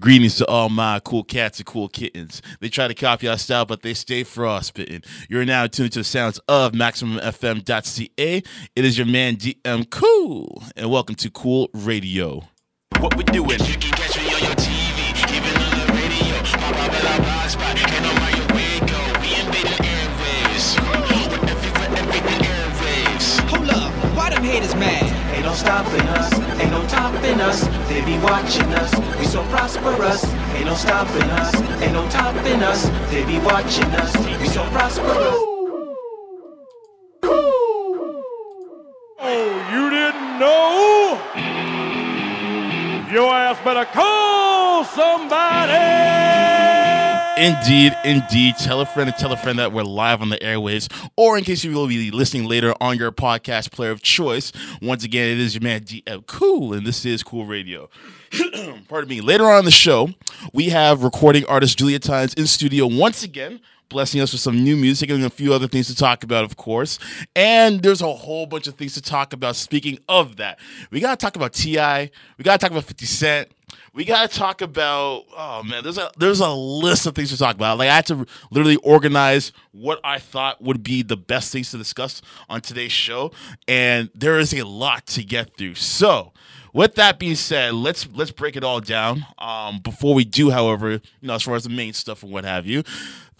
Greetings to all my cool cats and cool kittens. They try to copy our style, but they stay frostbitten. You're now tuned to the sounds of MaximumFM.ca. It is your man DM Cool, and welcome to Cool Radio. What we doing? You can catch me on your TV, stopping us, ain't no topping us. They be watching us, we so prosperous. Ain't no stopping us, ain't no topping us. They be watching us, we so prosperous. Oh, you didn't know? Your ass better call somebody! Indeed, indeed. Tell a friend and tell a friend that we're live on the airwaves, or in case you will be listening later on your podcast player of choice. Once again, it is your man DM Cool, and this is Cool Radio. Pardon me. Later on in the show, we have recording artist Julia Tynes in studio once again blessing us with some new music and a few other things to talk about, of course. And there's a whole bunch of things to talk about. Speaking of that, we got to talk about T.I., we got to talk about 50 Cent. We gotta talk about oh man, there's a there's a list of things to talk about. Like I had to literally organize what I thought would be the best things to discuss on today's show, and there is a lot to get through. So with that being said, let's let's break it all down. Um, before we do, however, you know, as far as the main stuff and what have you,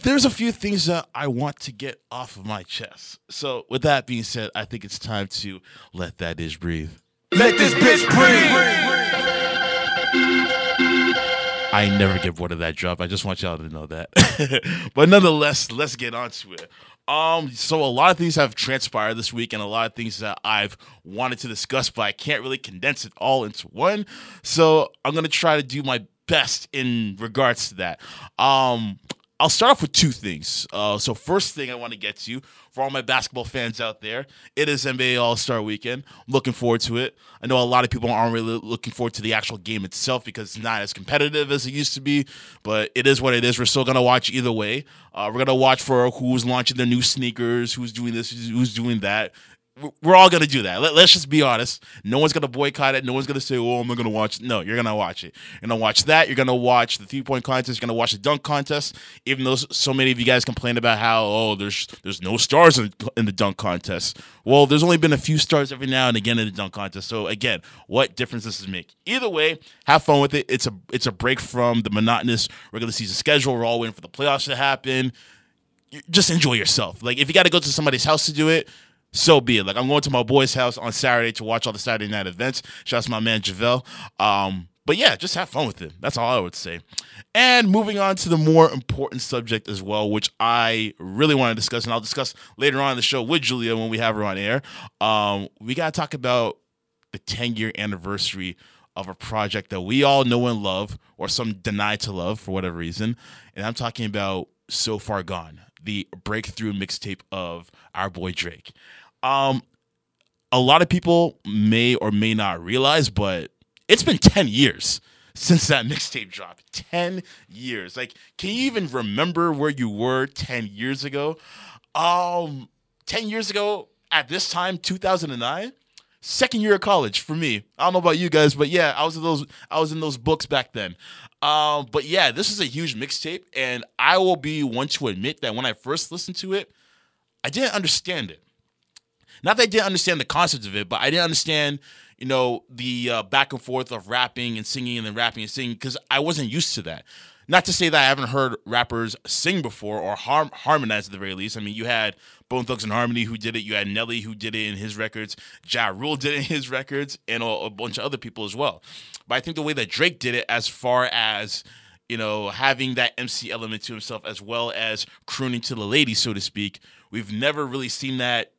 there's a few things that I want to get off of my chest. So with that being said, I think it's time to let that dish breathe. Let this bitch breathe! I never get bored of that drop. I just want y'all to know that. but nonetheless, let's get on to it. Um, so a lot of things have transpired this week, and a lot of things that I've wanted to discuss, but I can't really condense it all into one. So I'm gonna try to do my best in regards to that. Um, I'll start off with two things. Uh, so first thing I want to get to for all my basketball fans out there, it is NBA All Star Weekend. looking forward to it. I know a lot of people aren't really looking forward to the actual game itself because it's not as competitive as it used to be, but it is what it is. We're still gonna watch either way. Uh, we're gonna watch for who's launching their new sneakers, who's doing this, who's doing that we're all gonna do that. Let, us just be honest. No one's gonna boycott it. No one's gonna say, "Oh, I'm not gonna watch." It. No, you're gonna watch it. You're gonna watch that. You're gonna watch the three point contest. You're gonna watch the dunk contest. Even though so many of you guys complain about how, oh, there's there's no stars in, in the dunk contest. Well, there's only been a few stars every now and again in the dunk contest. So again, what difference does this make? Either way, have fun with it. It's a it's a break from the monotonous regular season schedule. We're all waiting for the playoffs to happen. Just enjoy yourself. Like if you got to go to somebody's house to do it so be it. Like I'm going to my boy's house on Saturday to watch all the Saturday night events. Shouts to my man Javel. Um, but yeah, just have fun with it. That's all I would say. And moving on to the more important subject as well, which I really want to discuss, and I'll discuss later on in the show with Julia when we have her on air. Um, we got to talk about the 10 year anniversary of a project that we all know and love, or some deny to love for whatever reason. And I'm talking about So Far Gone, the breakthrough mixtape of our boy Drake. Um, a lot of people may or may not realize, but it's been 10 years since that mixtape dropped. 10 years. Like, can you even remember where you were 10 years ago? Um, 10 years ago at this time, 2009, second year of college for me. I don't know about you guys, but yeah, I was in those I was in those books back then. Um, but yeah, this is a huge mixtape, and I will be one to admit that when I first listened to it, I didn't understand it. Not that I didn't understand the concept of it, but I didn't understand, you know, the uh, back and forth of rapping and singing and then rapping and singing because I wasn't used to that. Not to say that I haven't heard rappers sing before or har- harmonize at the very least. I mean, you had Bone Thugs and Harmony who did it. You had Nelly who did it in his records. Ja Rule did it in his records, and a, a bunch of other people as well. But I think the way that Drake did it, as far as you know, having that MC element to himself as well as crooning to the ladies, so to speak. We've never really seen that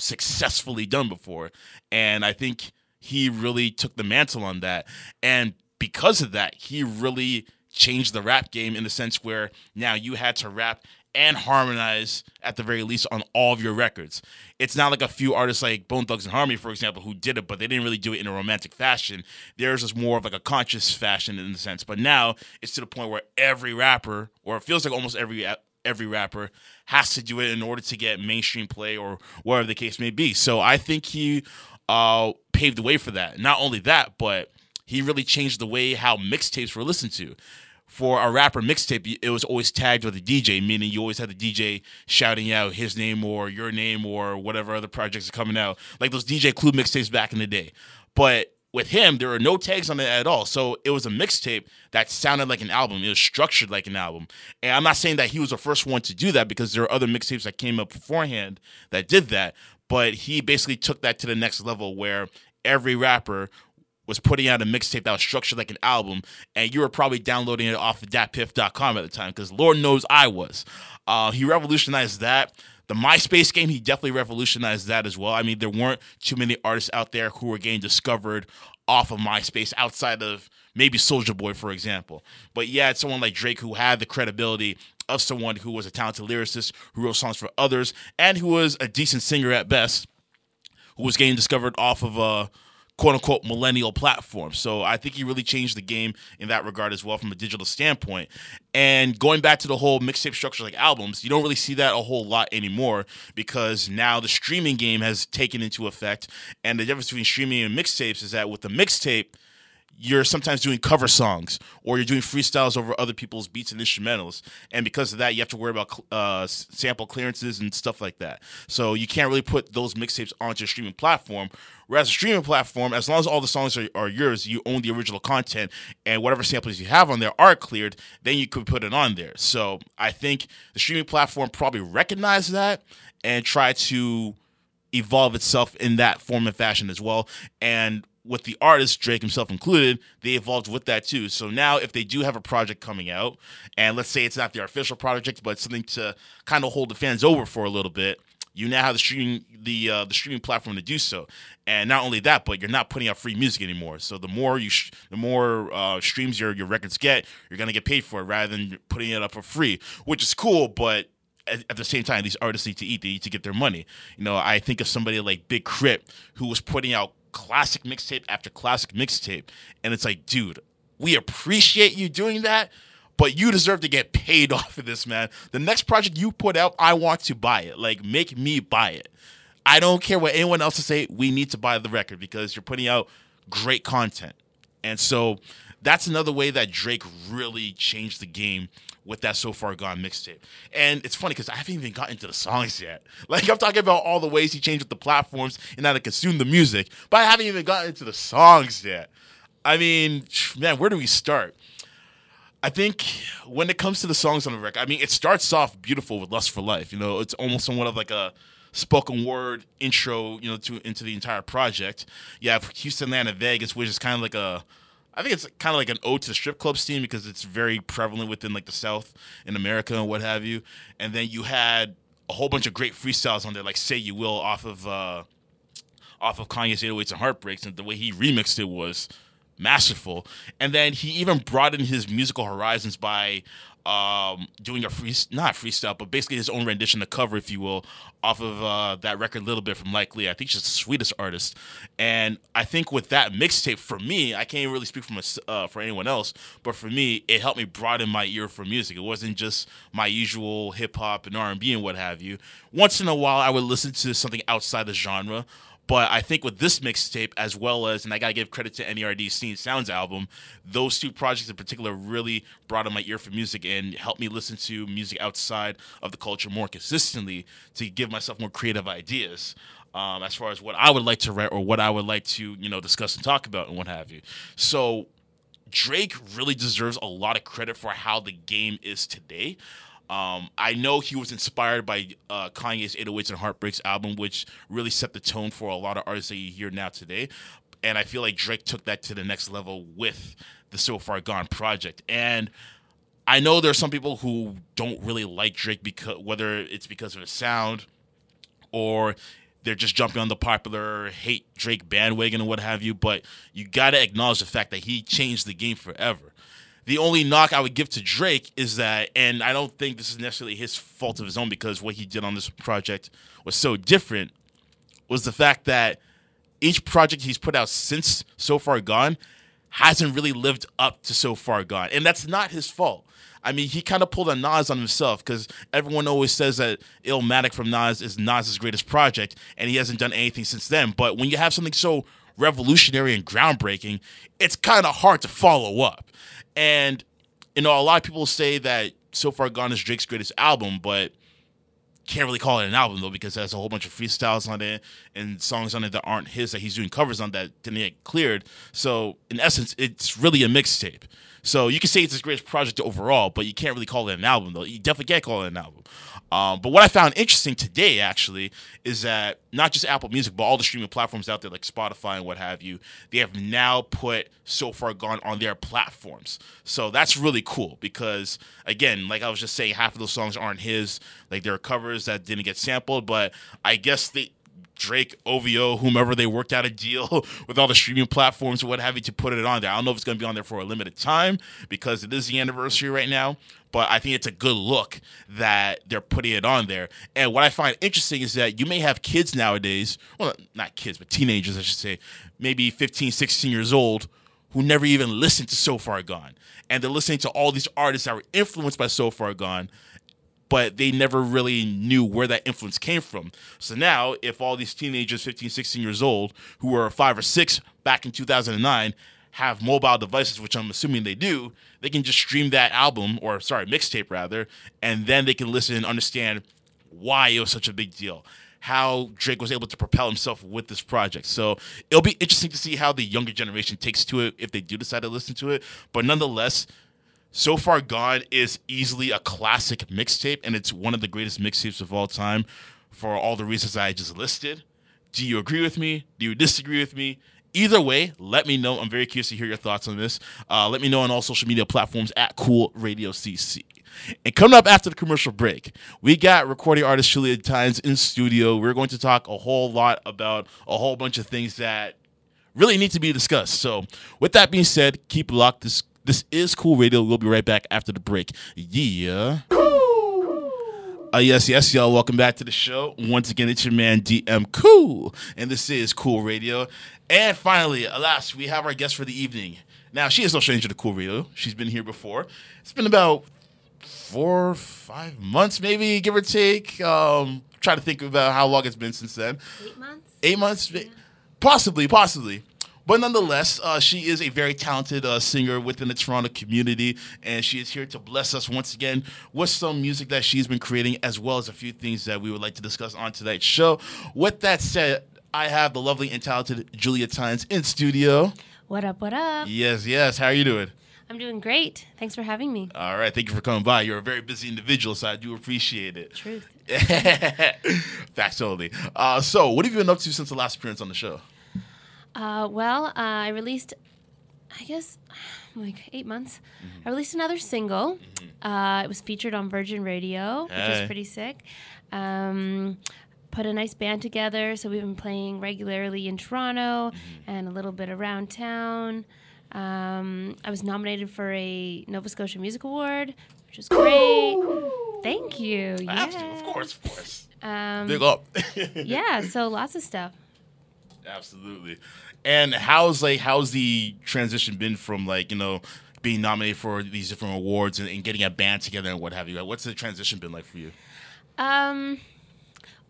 successfully done before. And I think he really took the mantle on that. And because of that, he really changed the rap game in the sense where now you had to rap and harmonize at the very least on all of your records. It's not like a few artists like Bone Thugs and Harmony, for example, who did it, but they didn't really do it in a romantic fashion. Theirs is more of like a conscious fashion in the sense. But now it's to the point where every rapper, or it feels like almost every every rapper has to do it in order to get mainstream play or whatever the case may be. So I think he uh, paved the way for that. Not only that, but he really changed the way how mixtapes were listened to. For a rapper mixtape, it was always tagged with a DJ, meaning you always had the DJ shouting out his name or your name or whatever other projects are coming out, like those DJ Clue mixtapes back in the day. But with him, there were no tags on it at all. So it was a mixtape that sounded like an album. It was structured like an album. And I'm not saying that he was the first one to do that because there are other mixtapes that came up beforehand that did that. But he basically took that to the next level where every rapper was putting out a mixtape that was structured like an album, and you were probably downloading it off of datpiff.com at the time, because Lord knows I was. Uh, he revolutionized that. The MySpace game, he definitely revolutionized that as well. I mean, there weren't too many artists out there who were getting discovered off of MySpace outside of maybe Soulja Boy, for example. But yeah, it's someone like Drake who had the credibility of someone who was a talented lyricist, who wrote songs for others, and who was a decent singer at best, who was getting discovered off of uh quote unquote millennial platform. So I think he really changed the game in that regard as well from a digital standpoint. And going back to the whole mixtape structure like albums, you don't really see that a whole lot anymore because now the streaming game has taken into effect. And the difference between streaming and mixtapes is that with the mixtape, you're sometimes doing cover songs or you're doing freestyles over other people's beats and instrumentals. And because of that you have to worry about uh, sample clearances and stuff like that. So you can't really put those mixtapes onto a streaming platform. Whereas a streaming platform as long as all the songs are, are yours you own the original content and whatever samples you have on there are cleared then you could put it on there. So i think the streaming platform probably recognized that and try to evolve itself in that form and fashion as well. And with the artist, Drake himself included, they evolved with that too. So now, if they do have a project coming out, and let's say it's not their official project, but something to kind of hold the fans over for a little bit, you now have the streaming the uh, the streaming platform to do so. And not only that, but you're not putting out free music anymore. So the more you sh- the more uh, streams your your records get, you're gonna get paid for it rather than putting it up for free, which is cool, but at, the same time, these artists need to eat. They need to get their money. You know, I think of somebody like Big K.R.I.T., who was putting out classic mixtape after classic mixtape. And it's like, dude, we appreciate you doing that, but you deserve to get paid off of this, man. The next project you put out, I want to buy it. Like, make me buy it. I don't care what anyone else to say. We need to buy the record because you're putting out great content. And so that's another way that Drake really changed the game with that So Far Gone mixtape. And it's funny because I haven't even gotten into the songs yet. Like I'm talking about all the ways he changed with the platforms and how to consume the music, but I haven't even gotten into the songs yet. I mean, man, where do we start? I think when it comes to the songs on the record, I mean, it starts off beautiful with "Lust for Life." You know, it's almost somewhat of like a spoken word intro, you know, to into the entire project. You have Houston, Atlanta, Vegas, which is kind of like a I think it's kind of like an ode to the strip club scene because it's very prevalent within like the South in America and what have you. And then you had a whole bunch of great freestyles on there, like "Say You Will" off of uh, off of Kanye's 808s and Heartbreaks, and the way he remixed it was masterful. And then he even broadened his musical horizons by um, doing a free, not freestyle, but basically his own rendition, the cover, if you will, off of uh, that record, a little bit from Lykke Li. I think she's the sweetest artist, and I think with that mixtape, for me, I can't really speak for my, uh, for anyone else, but for me, it helped me broaden my ear for music. It wasn't just my usual hip hop and R and B and what have you. Once in a while, I would listen to something outside the genre. But I think with this mixtape, as well as, and I gotta give credit to NERD Seeing Sounds album, those two projects in particular really brought in my ear for music and helped me listen to music outside of the culture more consistently to give myself more creative ideas. Um, as far as what I would like to write or what I would like to, you know, discuss and talk about and what have you. So Drake really deserves a lot of credit for how the game is today. Um, I know he was inspired by uh, Kanye's 808s and Heartbreaks album, which really set the tone for a lot of artists that you hear now today. And I feel like Drake took that to the next level with the So Far Gone project. And I know there are some people who don't really like Drake because whether it's because of his sound or they're just jumping on the popular hate Drake bandwagon and what have you. But you got to acknowledge the fact that he changed the game forever. The only knock I would give to Drake is that, and I don't think this is necessarily his fault of his own because what he did on this project was so different, was the fact that each project he's put out since So Far Gone hasn't really lived up to So Far Gone. And that's not his fault. I mean, he kind of pulled a Nas on himself because everyone always says that Illmatic from Nas is Nas's greatest project, and he hasn't done anything since then. But when you have something so revolutionary and groundbreaking, it's kind of hard to follow up. And you know, a lot of people say that So Far Gone is Drake's greatest album, but can't really call it an album though because there's a whole bunch of freestyles on it and songs on it that aren't his that he's doing covers on that didn't get cleared. So in essence, it's really a mixtape. So you can say it's his greatest project overall, but you can't really call it an album though. You definitely can't call it an album. Um, but what I found interesting today actually is that not just Apple Music, but all the streaming platforms out there like Spotify and what have you, they have now put So Far Gone on their platforms. So that's really cool because again, like I was just saying, half of those songs aren't his. Like there are covers that didn't get sampled, but I guess they Drake, OVO, whomever they worked out a deal with all the streaming platforms or what have you to put it on there. I don't know if it's going to be on there for a limited time because it is the anniversary right now, but I think it's a good look that they're putting it on there. And what I find interesting is that you may have kids nowadays, well, not kids, but teenagers, I should say, maybe 15, 16 years old, who never even listened to So Far Gone. And they're listening to all these artists that were influenced by So Far Gone but they never really knew where that influence came from. So now, if all these teenagers, 15, 16 years old, who were five or six back in 2009, have mobile devices, which I'm assuming they do, they can just stream that album, or sorry, mixtape rather, and then they can listen and understand why it was such a big deal. How Drake was able to propel himself with this project. So it'll be interesting to see how the younger generation takes to it if they do decide to listen to it. But nonetheless, so Far Gone is easily a classic mixtape, and it's one of the greatest mixtapes of all time for all the reasons I just listed. Do you agree with me? Do you disagree with me? Either way, let me know. I'm very curious to hear your thoughts on this. Uh, let me know on all social media platforms at Cool Radio CC. And coming up after the commercial break, we got recording artist Julia Tynes in studio. We're going to talk a whole lot about a whole bunch of things that really need to be discussed. So, with that being said, keep locked. This this is Cool Radio. We'll be right back after the break. Yeah. Uh, yes, yes, y'all. Welcome back to the show. Once again, it's your man DM Cool, and this is Cool Radio. And finally, alas, we have our guest for the evening. Now, she is no stranger to Cool Radio. She's been here before. It's been about four, five months, maybe give or take. Um, try to think about how long it's been since then. Eight months? Eight months, possibly, possibly. But nonetheless, uh, she is a very talented uh, singer within the Toronto community, and she is here to bless us once again with some music that she's been creating, as well as a few things that we would like to discuss on tonight's show. With that said, I have the lovely and talented Julia Tynes in studio. What up, what up? Yes, yes. How are you doing? I'm doing great. Thanks for having me. All right, thank you for coming by. You're a very busy individual, so I do appreciate it. Truth. Facts only. Uh, so, what have you been up to since the last appearance on the show? Uh, well, uh, I released, I guess, like eight months. Mm-hmm. I released another single. Uh, it was featured on Virgin Radio, which is pretty sick. Um, put a nice band together, so we've been playing regularly in Toronto Mm-hmm. and a little bit around town. Um, I was nominated for a Nova Scotia Music Award, which was great. Thank you. I have of course, of course. Um, Big up. yeah, so lots of stuff. Absolutely. And how's like how's the transition been from like you know being nominated for these different awards and, and getting a band together and what have you? Like, What's the transition been like for you? Um,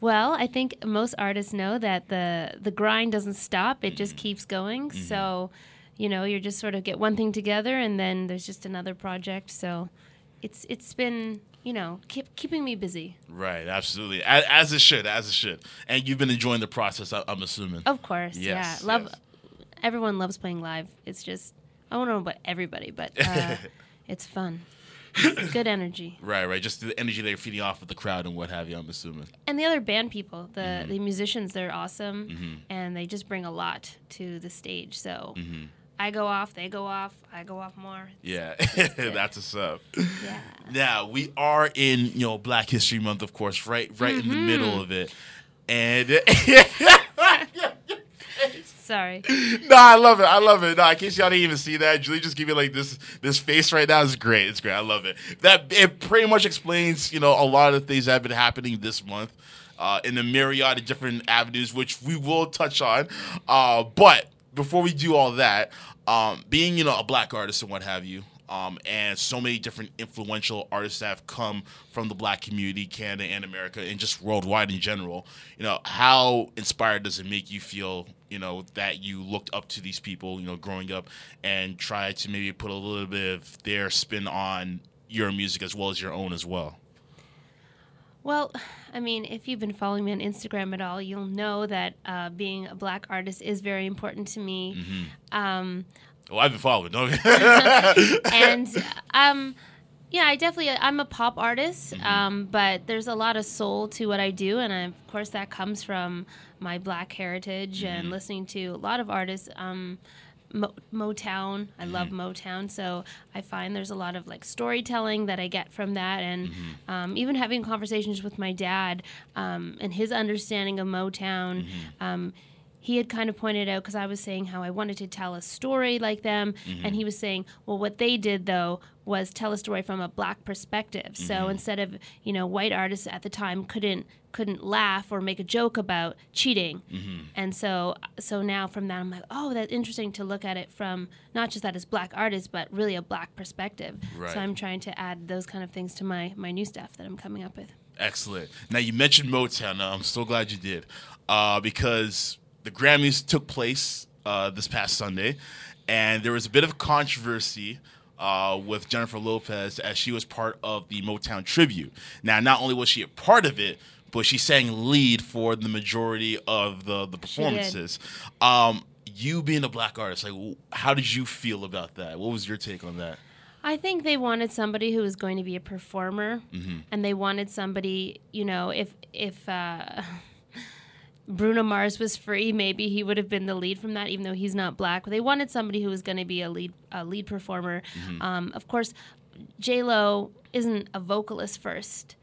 well, I think most artists know that the the grind doesn't stop; it just keeps going. So, you know, you just sort of get one thing together, and then there's just another project. So, it's it's been you know keep, keeping me busy. Right. Absolutely. As, as it should. As it should. And you've been enjoying the process. I, I'm assuming. Of course, Yes, yeah. Love yes. everyone loves playing live. It's just I don't know about everybody, but uh, it's fun. It's good energy. Right. Right. Just the energy they're feeding off of the crowd and what have you. I'm assuming. and the other band people, the Mm-hmm. the musicians, they're awesome, and they just bring a lot to the stage. So I go off, they go off, I go off more. Yeah. That's what's up. Yeah. Now we are in you know Black History Month, of course, right, right in the Mm-hmm. middle of it, and Sorry. no, I love it. I love it. No, in case y'all didn't even see that, Julie just give me like this this face right now is great. It's great. I love it. That it pretty much explains you know a lot of the things that have been happening this month. Uh, in a myriad of different avenues, which we will touch on. Uh, but before we do all that, um, being you know a black artist and what have you, um, and so many different influential artists that have come from the black community, Canada and America, and just worldwide in general. You know, how inspired does it make you feel you know, that you looked up to these people, you know, growing up, and tried to maybe put a little bit of their spin on your music as well as your own as well? Well, I mean, if you've been following me on Instagram at all, you'll know that uh, being a black artist is very important to me. Um, Oh, I've been following. Okay. and um, yeah, I definitely I'm a pop artist, Mm-hmm. um, but there's a lot of soul to what I do, and I, of course that comes from my black heritage Mm-hmm. and listening to a lot of artists. Um, Mo- Motown, I love Mm-hmm. Motown, so I find there's a lot of like storytelling that I get from that, and Mm-hmm. um, even having conversations with my dad um, and his understanding of Motown. Mm-hmm. Um, he had kind of pointed out because I was saying how I wanted to tell a story like them, Mm-hmm. and he was saying, well, what they did though was tell a story from a black perspective. So Mm-hmm. instead of you know white artists at the time couldn't couldn't laugh or make a joke about cheating, Mm-hmm. and so so now from that I'm like, oh, that's interesting to look at it from not just that as black artists, but really a black perspective. Right. So I'm trying to add those kind of things to my my new stuff that I'm coming up with. Excellent. Now you mentioned Motown. Now, I'm so glad you did, uh, because the Grammys took place uh, this past Sunday, and there was a bit of controversy. Uh, with Jennifer Lopez, as she was part of the Motown tribute. Now, not only was she a part of it, but she sang lead for the majority of the the performances. Um, you being a black artist, like, how did you feel about that? What was your take on that? I think they wanted somebody who was going to be a performer, Mm-hmm. and they wanted somebody, you know, if if uh, Bruno Mars was free, maybe he would have been the lead from that, even though he's not black. They wanted somebody who was going to be a lead a lead performer. Mm-hmm. Um, of course, J Lo isn't a vocalist first,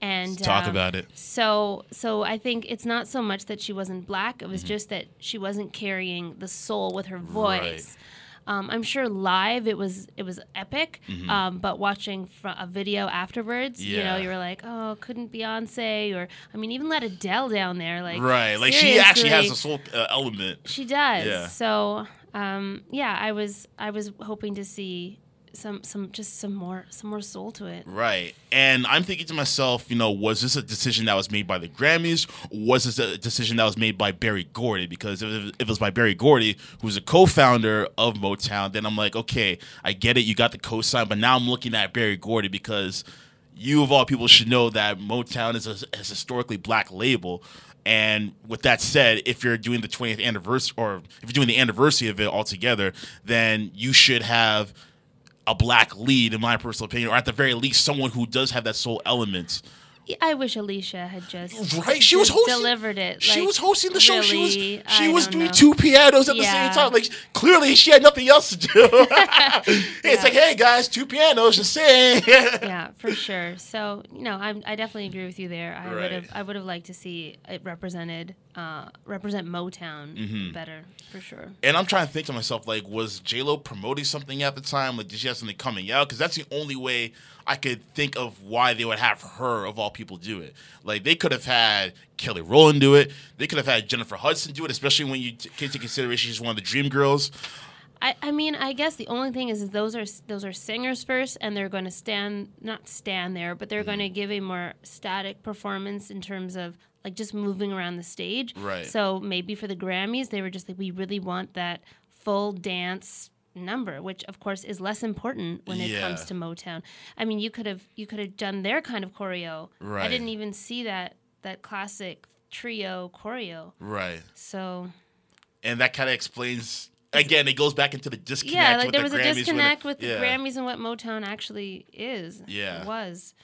and Talk um, about it. So, so I think it's not so much that she wasn't black; it was Mm-hmm. just that she wasn't carrying the soul with her voice. Um, I'm sure live it was it was epic, um, but watching fr- a video afterwards, you know, Mm-hmm. You were like, oh, couldn't Beyonce or I mean, even let Adele down there, like Right, like she actually has a seriously. soul uh, element. She does. Yeah. So, um, yeah, I was I was hoping to see some some just some more some more soul to it. Right. And I'm thinking to myself, you know, was this a decision that was made by the Grammys? Was this a decision that was made by Berry Gordy? Because if, if it was by Berry Gordy, who's a co founder of Motown, then I'm like, okay, I get it. You got the co sign. But now I'm looking at Berry Gordy because you, of all people, should know that Motown is a, a historically black label. And with that said, if you're doing the 20th anniversary, or if you're doing the anniversary of it altogether, then you should have a black lead, in my personal opinion, or at the very least, someone who does have that soul element. Yeah, I wish Alicia had just Right? She was hosting. delivered it. She was hosting the show. She was she I was doing know. two pianos at the same time. Like clearly, she had nothing else to do. It's like, hey guys, two pianos, just sing. yeah, for sure. So you know, I I definitely agree with you there. I would have I would have liked to see it represented uh, represent Motown Mm-hmm. better for sure. And I'm trying to think to myself, like, was J Lo promoting something at the time? Like, did she have something coming out? Because that's the only way I could think of why they would have her, of all people, do it. Like, they could have had Kelly Rowland do it. They could have had Jennifer Hudson do it, especially when you t- take into consideration she's one of the Dream Girls. I, I mean, I guess the only thing is, is those are those are singers first, and they're going to stand not stand there, but they're going Mm-hmm. to give a more static performance in terms of like just moving around the stage. Right. So maybe for the Grammys, they were just like, we really want that full dance number, which of course is less important when it comes to Motown. I mean, you could have you could have done their kind of choreo. Right. I didn't even see that that classic trio choreo. Right. So and that kind of explains again it goes back into the disconnect yeah, like with there the was a Grammys disconnect with, with yeah. the Grammys and what Motown actually is. Yeah. was.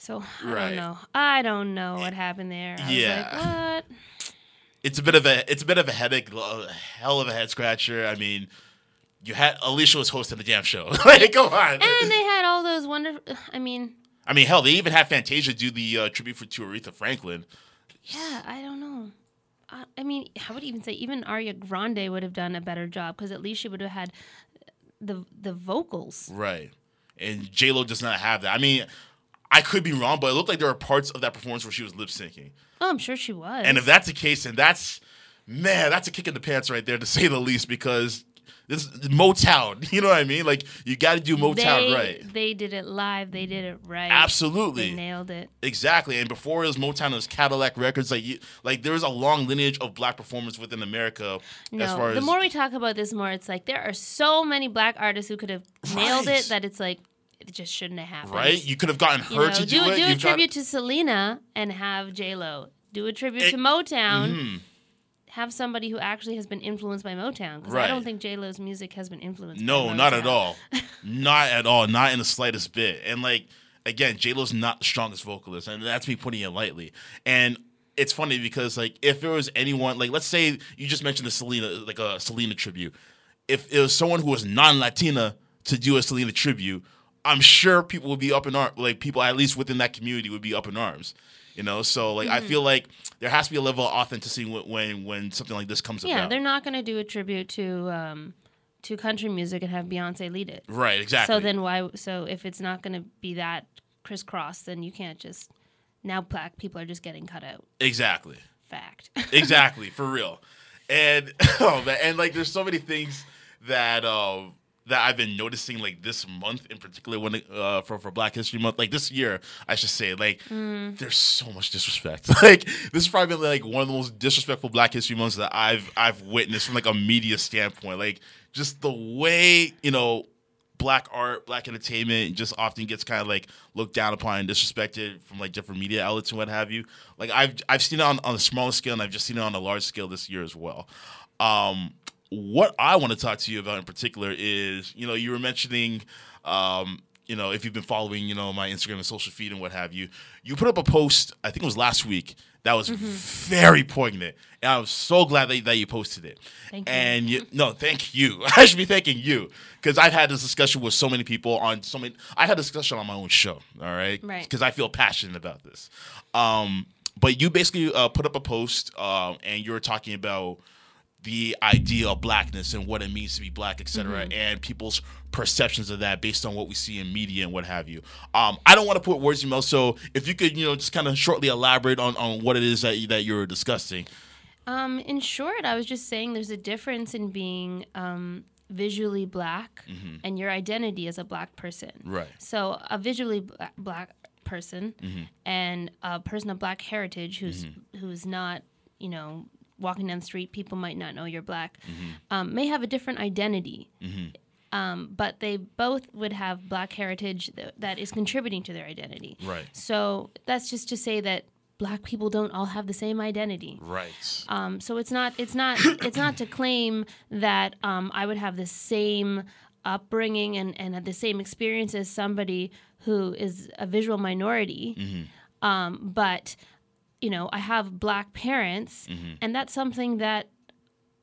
So I Right. don't know. I don't know what happened there. I Yeah. was like, what? it's a bit of a it's a bit of a headache a hell of a head scratcher i mean you had alicia was hosting the damn show like come on And they had all those wonderful. I mean, i mean hell they even had fantasia do the uh, tribute for to aretha franklin yeah, I don't know. I, I mean, I would even say even Ariana Grande would have done a better job because at least she would have had the the vocals. right and j-lo does not have that i mean i could be wrong but it looked like there were parts of that performance where she was lip syncing Oh, I'm sure she was. and if that's the case then that's man that's a kick in the pants right there to say the least because this is Motown. You know what I mean? Like you got to do Motown they, right. They did it live. They did it right. Absolutely. They nailed it. Exactly, and before it was Motown, it was Cadillac Records. Like, you, like there was a long lineage of black performers within America. No, as far the more we talk about this, more it's like there are so many black artists who could have nailed Right. it that it's like it just shouldn't have happened. right, you could have gotten You her know, to do, do, it. do a You've tribute to Selena and have J Lo. Do a tribute It- to Motown. Mhm. Have somebody who actually has been influenced by Motown because Right. I don't think J Lo's music has been influenced. No, not at all. not at all. Not in the slightest bit. And like again, J Lo's not the strongest vocalist, and that's me putting it lightly. And it's funny because like if there was anyone like let's say you just mentioned the Selena like a Selena tribute. If it was someone who was non-Latina to do a Selena tribute, I'm sure people would be up in arms. Like people at least within that community would be up in arms. You know, so like Mm-hmm. I feel like there has to be a level of authenticity when when, when something like this comes about. Yeah, about. they're not going to do a tribute to um, to country music and have Beyonce lead it. right, exactly. So then why? So if it's not going to be that crisscross, then you can't just now black people are just getting cut out. exactly. Fact. exactly for real and oh man and like there's so many things that um that I've been noticing like this month in particular when uh for for Black History Month like this year I should say like there's so much disrespect like this is probably like one of the most disrespectful Black History Months that I've I've witnessed from like a media standpoint like just the way you know black art, black entertainment just often gets kind of like looked down upon and disrespected from like different media outlets and what have you. Like I've I've seen it on, on a smaller scale and I've just seen it on a large scale this year as well. Um, what I want to talk to you about in particular is, you know, you were mentioning um, you know, if you've been following, you know, my Instagram and social feed and what have you, you put up a post, I think it was last week, that was very poignant. And I was so glad that, that you posted it. Thank you. and you, no, thank you. I should be thanking you because I've had this discussion with so many people on so many. I had a discussion on my own show, all right? Right. Because I feel passionate about this. Um, but you basically uh, put up a post um, and you were talking about the idea of blackness and what it means to be black, etc., Mm-hmm. and people's perceptions of that based on what we see in media and what have you. Um, I don't want to put words in your mouth, so if you could, you know, just kind of shortly elaborate on, on what it is that you, that you're discussing. Um, in short, I was just saying there's a difference in being um, visually black and your identity as a black person. Mm-hmm. Right. So a visually bla- black person Mm-hmm. and a person of black heritage who's who's not, you know, walking down the street, people might not know you're black, Mm-hmm. um, may have a different identity. Um, but they both would have black heritage th- that is contributing to their identity. Right. So that's just to say that black people don't all have the same identity. Right. Um, so it's not it's not it's not to claim that um, I would have the same upbringing and, and the same experience as somebody who is a visual minority. Um, but you know, I have black parents, and that's something that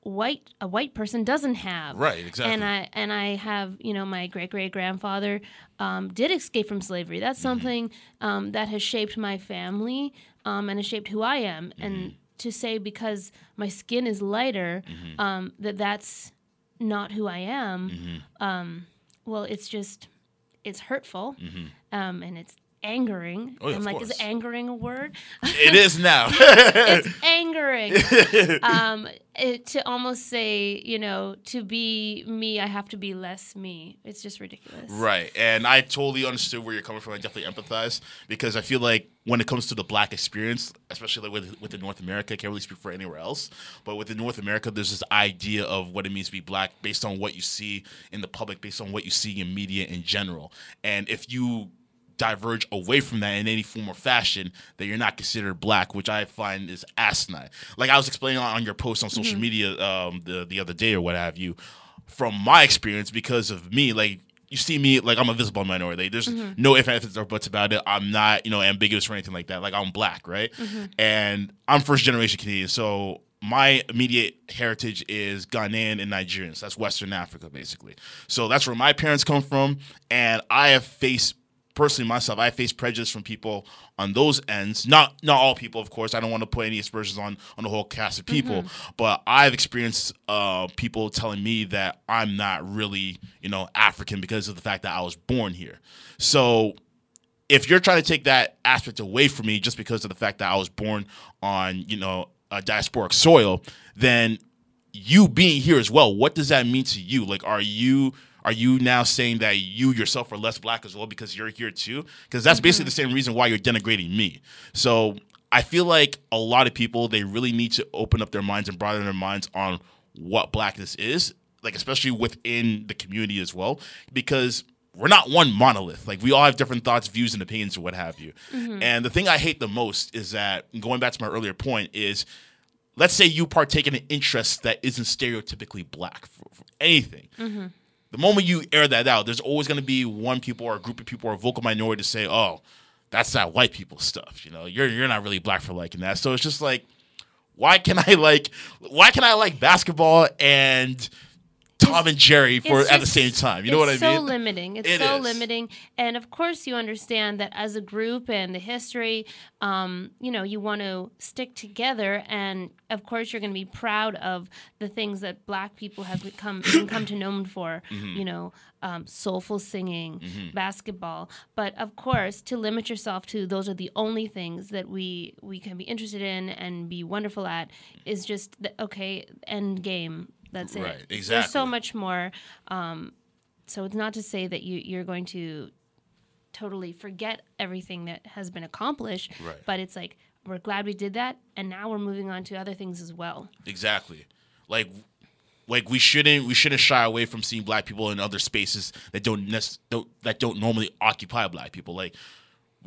white a white person doesn't have. Right, exactly. And I and I have you know my great great grandfather um, did escape from slavery. That's something um, that has shaped my family um, and has shaped who I am. And to say because my skin is lighter um, that that's not who I am. Um, well, it's just it's hurtful um, and it's angering. Oh, yeah, I'm like, is angering a word? it is now. it's angering. um, it, to almost say, you know, to be me, I have to be less me. It's just ridiculous. Right. And I totally understood where you're coming from. I definitely empathize because I feel like when it comes to the black experience, especially like with within North America, I can't really speak for anywhere else, but within North America, there's this idea of what it means to be black based on what you see in the public, based on what you see in media in general. And if you diverge away from that in any form or fashion, that you're not considered black, which I find is asinine. Like I was explaining on your post on social mm-hmm. media um, the the other day or what have you, from my experience because of me, like you see me like I'm a visible minority. There's mm-hmm. no ifs, ands, or buts about it. I'm not, you know, ambiguous or anything like that. Like I'm black, right? Mm-hmm. And I'm first generation Canadian, so my immediate heritage is Ghanaian and Nigerian. So that's Western Africa, basically. So that's where my parents come from, and I have faced personally myself, I face prejudice from people on those ends. Not not all people, of course. I don't want to put any aspersions on on the whole cast of people, but I've experienced uh, people telling me that I'm not really, you know, African because of the fact that I was born here. So if you're trying to take that aspect away from me just because of the fact that I was born on, you know, a diasporic soil, then you being here as well, what does that mean to you? Like, are you are you now saying that you yourself are less black as well because you're here too? Because that's basically mm-hmm. the same reason why you're denigrating me. So I feel like a lot of people they really need to open up their minds and broaden their minds on what blackness is, like especially within the community as well, because we're not one monolith. Like we all have different thoughts, views, and opinions, and what have you. Mm-hmm. And the thing I hate the most is that going back to my earlier point is let's say you partake in an interest that isn't stereotypically black for, for anything. Mm-hmm. The moment you air that out, there's always going to be one people or a group of people or a vocal minority to say, "Oh, that's that white people stuff." You know, you're you're not really black for liking that. So it's just like, why can I like, why can I like basketball and Tom and Jerry for at the same time? You know what I mean? It's so limiting. It's It so is. limiting, and of course you understand that as a group and the history, um, you know, you want to stick together, and of course you're going to be proud of the things that Black people have become come to known for. Mm-hmm. You know, um, soulful singing, basketball, but of course to limit yourself to those are the only things that we we can be interested in and be wonderful at is just the, okay end game. That's it. Right, There's exactly. so much more. Um, so it's not to say that you, you're going to totally forget everything that has been accomplished, Right. but it's like we're glad we did that, and now we're moving on to other things as well. Exactly. Like like we shouldn't we shouldn't shy away from seeing black people in other spaces that don't, nec- don't that don't normally occupy black people. Like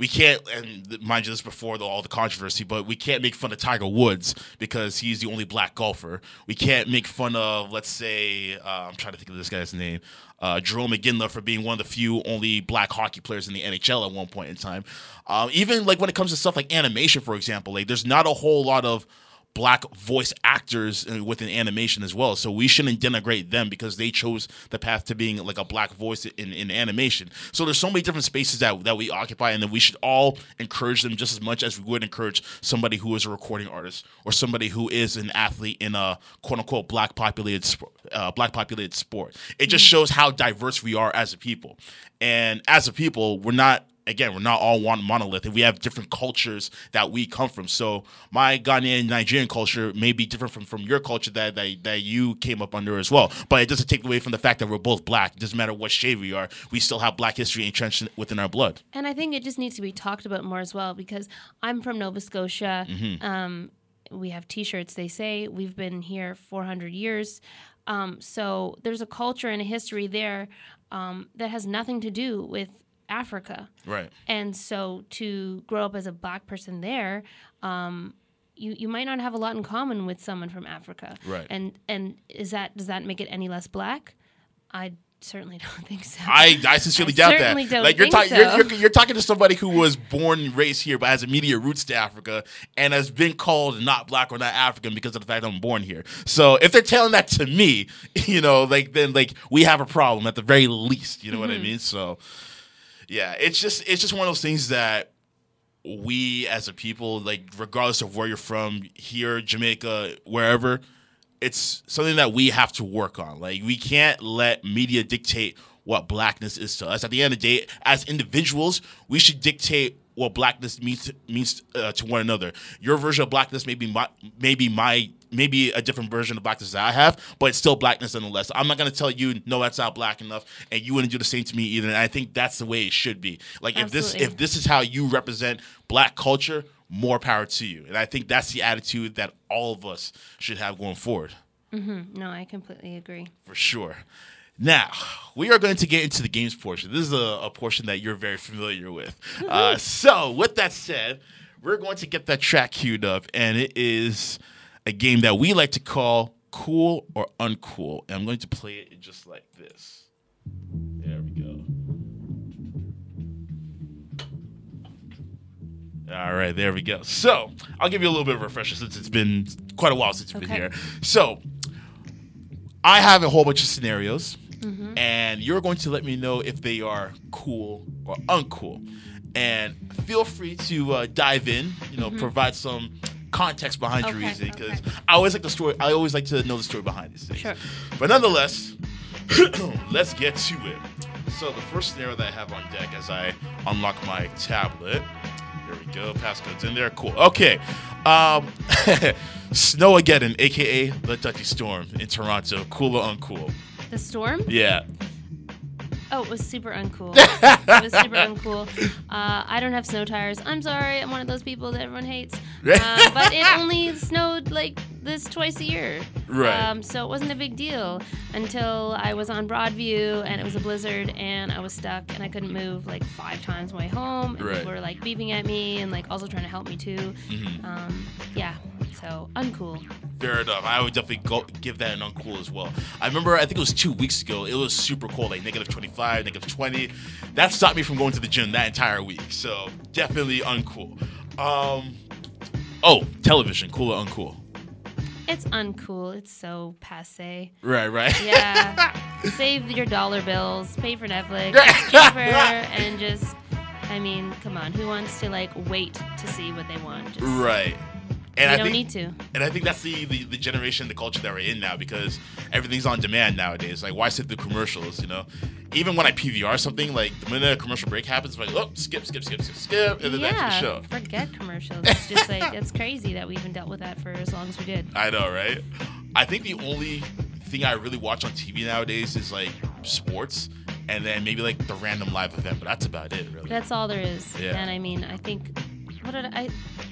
we can't and mind you this before the, all the controversy, but we can't make fun of Tiger Woods because he's the only black golfer. We can't make fun of let's say uh, I'm trying to think of this guy's name. Uh, Jarome Iginla for being one of the few only black hockey players in the NHL at one point in time. Um, even like when it comes to stuff like animation, for example, like there's not a whole lot of black voice actors within animation as well. So we shouldn't denigrate them because they chose the path to being like a black voice in, in animation. So there's so many different spaces that, that we occupy and that we should all encourage them just as much as we would encourage somebody who is a recording artist or somebody who is an athlete in a quote unquote black populated sport, uh, black populated sport. It just shows how diverse we are as a people. And as a people, we're not again, we're not all one monolith, and we have different cultures that we come from. So my Ghanaian Nigerian culture may be different from, from your culture that, that that you came up under as well. But it doesn't take away from the fact that we're both black. It doesn't matter what shade we are. We still have black history entrenched within our blood. And I think it just needs to be talked about more as well because I'm from Nova Scotia. Um, we have T-shirts. They say we've been here 400 years. Um, so there's a culture and a history there um, that has nothing to do with Africa. Right. And so to grow up as a black person there, um, you, you might not have a lot in common with someone from Africa. Right. And and is that does that make it any less black? I certainly don't think so. I, I sincerely I doubt certainly that. don't like you're, think talking, you're, you're, you're talking to somebody who was born and raised here, but has immediate roots to Africa, and has been called not black or not African because of the fact I'm born here. So if they're telling that to me, you know, like then like we have a problem at the very least. You know what I mean? So yeah, it's just it's just one of those things that we as a people, like regardless of where you're from, here, Jamaica, wherever, it's something that we have to work on. Like we can't let media dictate what blackness is to us. At the end of the day, as individuals, we should dictate what blackness means means uh, to one another. Your version of blackness may be my maybe my maybe a different version of blackness that I have, but it's still blackness nonetheless. I'm not gonna tell you no, that's not black enough, and you wouldn't do the same to me either. And I think that's the way it should be. Like if this if this is how you represent black culture, more power to you. And I think that's the attitude that all of us should have going forward Mm-hmm. no, I completely agree. for sure. Now, we are going to get into the games portion. This is a, a portion that you're very familiar with. Uh, so, with that said, we're going to get that track queued up, and it is a game that we like to call Cool or Uncool. And I'm going to play it just like this. There we go. All right, there we go. So, I'll give you a little bit of a refresher since it's been quite a while since you've been here. So, I have a whole bunch of scenarios, and you're going to let me know if they are cool or uncool. And feel free to uh, dive in, you know, provide some context behind your Okay, reasoning because okay. I always like the story. I always like to know the story behind these things. Sure. But nonetheless, let's get to it. So the first scenario that I have on deck as I unlock my tablet. There we go. Passcode's in there. Cool. Okay. Um, Snowmageddon, aka the Dutchy Storm in Toronto. Cool or uncool? The storm? Yeah. Oh, it was super uncool. it was super uncool. Uh, I don't have snow tires. I'm sorry. I'm one of those people that everyone hates. Uh, but it only snowed like this twice a year. Right. Um, so it wasn't a big deal until I was on Broadview and it was a blizzard and I was stuck and I couldn't move like five times my home. And Right. people were like beeping at me and like also trying to help me too. Mm-hmm. Um, yeah. So uncool. Fair enough. I would definitely go, give that an uncool as well. I remember, I think it was two weeks ago. It was super cold, like negative 25, negative 20. That stopped me from going to the gym that entire week. So definitely uncool. Um, oh, television, cool or uncool? It's uncool. It's so passe. Right, right. Yeah. Save your dollar bills, pay for Netflix, cheaper, and just, I mean, come on. Who wants to, like, wait to see what they want? Just, right. And You I don't think, need to. And I think that's the, the, the generation, the culture that we're in now because everything's on demand nowadays. Like, why sit through commercials, you know? Even when I PVR something, like, the minute a commercial break happens, I'm like, oh, skip, skip, skip, skip, skip, and then back to the show. forget commercials. It's just like, it's crazy that we even dealt with that for as long as we did. I know, right? I think the only thing I really watch on TV nowadays is like sports, and then maybe like the random live event, but that's about it, really. That's all there is. Yeah. And I mean, I think, what did I,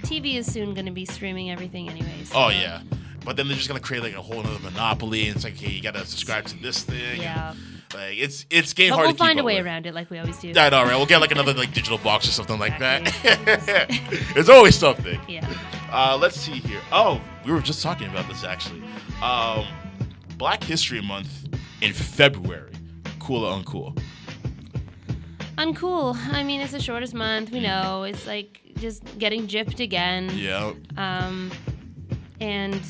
TV is soon going to be streaming everything anyways. oh yeah, but then they're just gonna create like a whole other monopoly, and it's like, hey, you gotta subscribe to this thing. Yeah. Like it's it's game But hard we'll to find a way with. around it like we always do. I all right. We'll get like another like digital box or something like Exactly. that. There's always something. Yeah. Uh, let's see here. Oh, we were just talking about this actually. Um, Black History Month in February. Cool or uncool? Uncool. I mean, it's the shortest month. We know. It's like just getting gypped again. Yeah. Um, and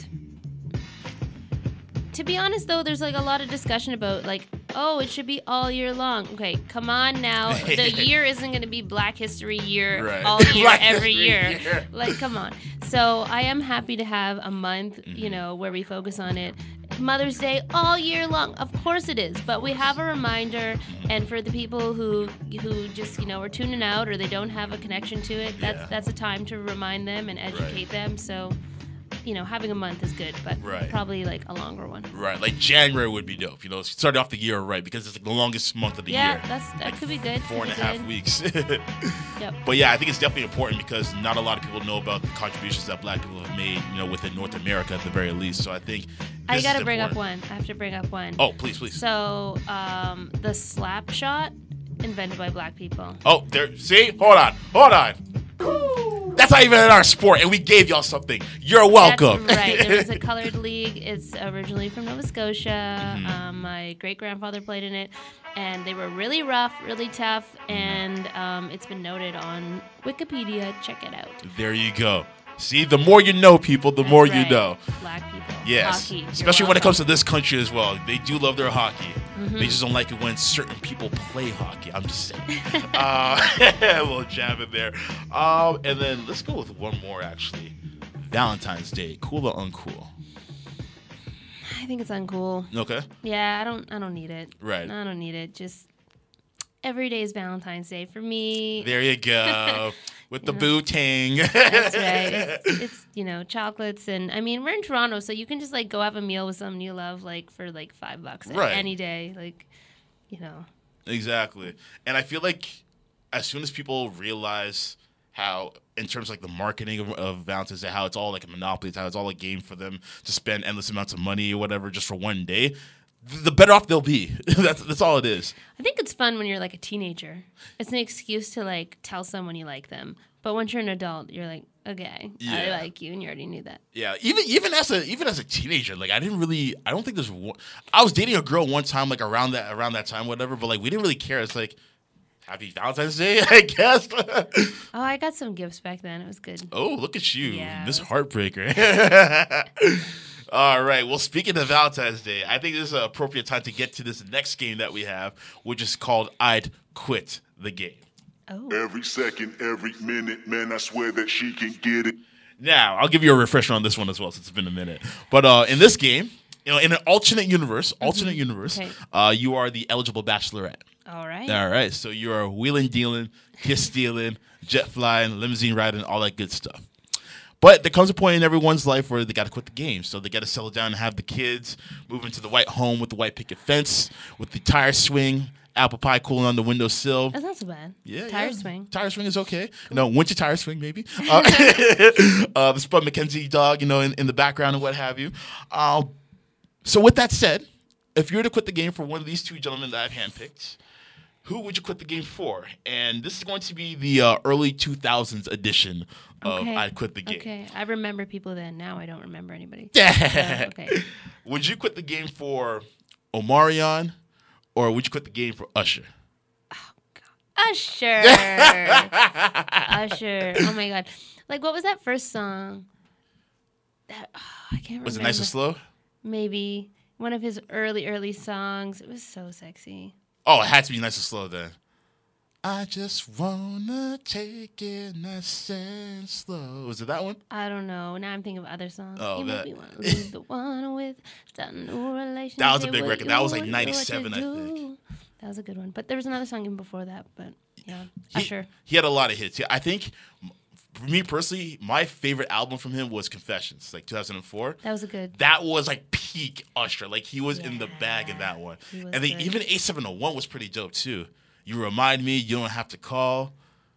to be honest, though, there's like a lot of discussion about like, oh, it should be all year long. Okay, come on now. The year isn't going to be Black History Year Right. all year, Black every year. Year. Like, come on. So I am happy to have a month, Mm-hmm. you know, where we focus on it. Mother's Day all year long. Of course it is, but we have a reminder, and for the people who who just you know are tuning out or they don't have a connection to it, that's Yeah. that's a time to remind them and educate them. So, you know, having a month is good, but Right. probably like a longer one. Right, like January would be dope. You know, start off the year right because it's like the longest month of the Yeah, year. Yeah, that's that could be good. Four and a half good. weeks. Yep. but yeah, I think it's definitely important because not a lot of people know about the contributions that Black people have made. You know, within North America at the very least. So I think I gotta bring up one. I have to bring up one. Oh, please, please. So, um, the slap shot invented by black people. oh, there. See, hold on, hold on. That's not even in our sport, and we gave y'all something. You're welcome. That's right. It was a colored league. It's originally from Nova Scotia. Mm-hmm. Um, my great grandfather played in it, and they were really rough, really tough, and um, it's been noted on Wikipedia. Check it out. there you go. See, the more you know, people, the more That's you know. Black people. Yes, Hockey. Especially when it comes to this country as well. They do love their hockey. Mm-hmm. They just don't like it when certain people play hockey. I'm just saying. uh, a little jab in there. Um, and then let's go with one more actually. Valentine's Day, cool or uncool? I think it's uncool. Okay. Yeah, I don't. I don't need it. Right. I don't need it. Just every day is Valentine's Day for me. There you go. With the boo tang. That's right. It's, it's you know chocolates and I mean we're in Toronto, so you can just like go have a meal with someone you love like for like five bucks Right. any day. Like, you know, Exactly. And I feel like as soon as people realize how, in terms of like the marketing of, of Valentine's Day, how it's all like a monopoly, how it's all a game for them to spend endless amounts of money or whatever just for one day, the better off they'll be. that's that's all it is. I think it's fun when you're like a teenager. It's an excuse to like tell someone you like them. But once you're an adult, you're like, okay, I like you, and you already knew that. Yeah, even even as a even as a teenager, like I didn't really, I don't think there's. One, I was dating a girl one time, like around that around that time, whatever. But like we didn't really care. It's like Happy Valentine's Day, I guess. Oh, I got some gifts back then. It was good. Oh, look at you, Yeah, it was- Heartbreaker. All right. Well, speaking of Valentine's Day, I think this is an appropriate time to get to this next game that we have, which is called "I'd Quit the Game." Oh, Every second, every minute, man, I swear that she can get it. Now, I'll give you a refresher on this one as well, since it's been a minute. But uh, in this game, you know, in an alternate universe, alternate universe, Okay. uh, you are the eligible bachelorette. All right. All right. So you're wheeling, dealing, kiss stealing, jet flying, limousine riding, all that good stuff. But there comes a point in everyone's life where they got to quit the game. So they got to settle down and have the kids, move into the white home with the white picket fence, with the tire swing, apple pie cooling on the windowsill. That's not so bad. Yeah, Tire yeah. swing. Tire swing is okay. No, winter tire swing maybe. Uh, uh, the Spud MacKenzie dog, you know, in, in the background and what have you. Uh, so with that said, if you were to quit the game for one of these two gentlemen that I've handpicked, who would you quit the game for? And this is going to be the uh, early 2000s edition of Okay. I'd Quit the Game. Okay. I remember people then. Now I don't remember anybody. Yeah. Oh, okay. Would you quit the game for Omarion or would you quit the game for Usher? Oh, Usher. Usher. Oh my god. Like what was that first song? That oh, I can't remember. Was it nice and slow? Maybe one of his early early songs. It was so sexy. Oh, it had to be nice and slow then. I just wanna take it nice and slow. Was it that one? I don't know. Now I'm thinking of other songs. Oh, you that- make want to leave the one with start new relationship. That was a big record. That was like 97, I think. That was a good one. But there was another song even before that. But yeah, He, Usher. he had a lot of hits. Yeah, I think, for me personally, my favorite album from him was Confessions, like 2004. That was a good. That was like peak Usher. Like he was in the bag in that one. he was And then even 8701 was pretty dope too. You remind me, you don't have to call.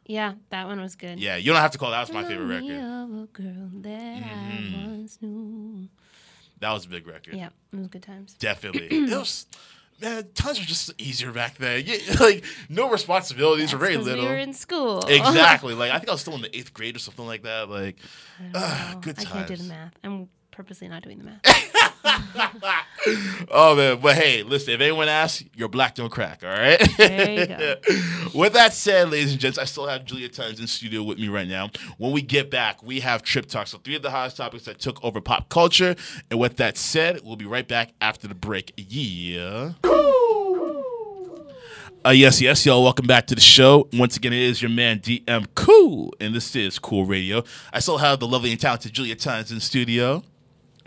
Yeah, that one was good. Yeah, you don't have to call. That was my favorite record. Mm-hmm. of a girl that I once knew. That was a big record. Yeah, it was good times. Definitely. it was, man, times were just easier back then. Yeah, like, no responsibilities or very little. We were in school. exactly. Like, I think I was still in the eighth grade or something like that. Like, know. good I can't do the math. I'm purposely not doing the math. Oh man, but hey, listen. If anyone asks, your black don't crack. All right. There you go. with that said, ladies and gents, I still have Julia Tynes in studio with me right now. When we get back, we have Trip Talk. So three of the hottest topics that took over pop culture. And with that said, we'll be right back after the break. Yeah. Uh, yes, yes, y'all. Welcome back to the show. Once again, it is your man DM Cool, and this is Cool Radio. I still have the lovely and talented Julia Tynes in studio.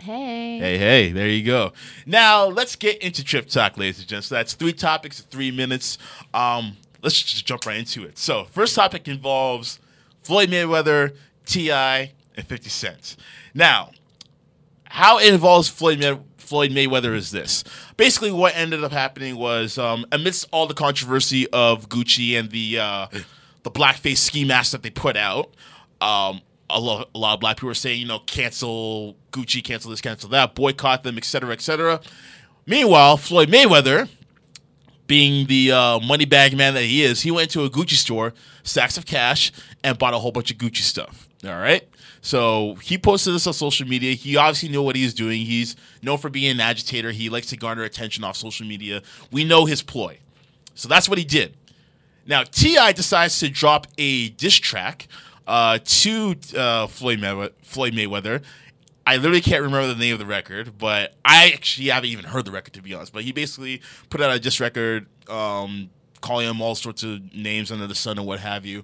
Hey. Hey, hey, there you go. Now let's get into trip talk, ladies and gents. So that's three topics, three minutes. Um, let's just jump right into it. So, first topic involves Floyd Mayweather, T.I., and Fifty Cent. Now, how it involves Floyd, May- Floyd Mayweather is this. Basically, what ended up happening was um, amidst all the controversy of Gucci and the uh, the blackface ski mask that they put out, um, a, lot, a lot of black people were saying, you know, cancel Gucci, cancel this, cancel that, boycott them, etc., etc. Meanwhile, Floyd Mayweather, being the uh, money bag man that he is, he went to a Gucci store, stacks of cash, and bought a whole bunch of Gucci stuff. All right. So he posted this on social media. He obviously knew what he was doing. He's known for being an agitator. He likes to garner attention off social media. We know his ploy. So that's what he did. Now T.I. decides to drop a diss track uh, to uh, Floyd, Floyd Mayweather. I literally can't remember the name of the record, but I actually haven't even heard the record to be honest. But he basically put out a diss record, um, calling him all sorts of names under the sun and what have you.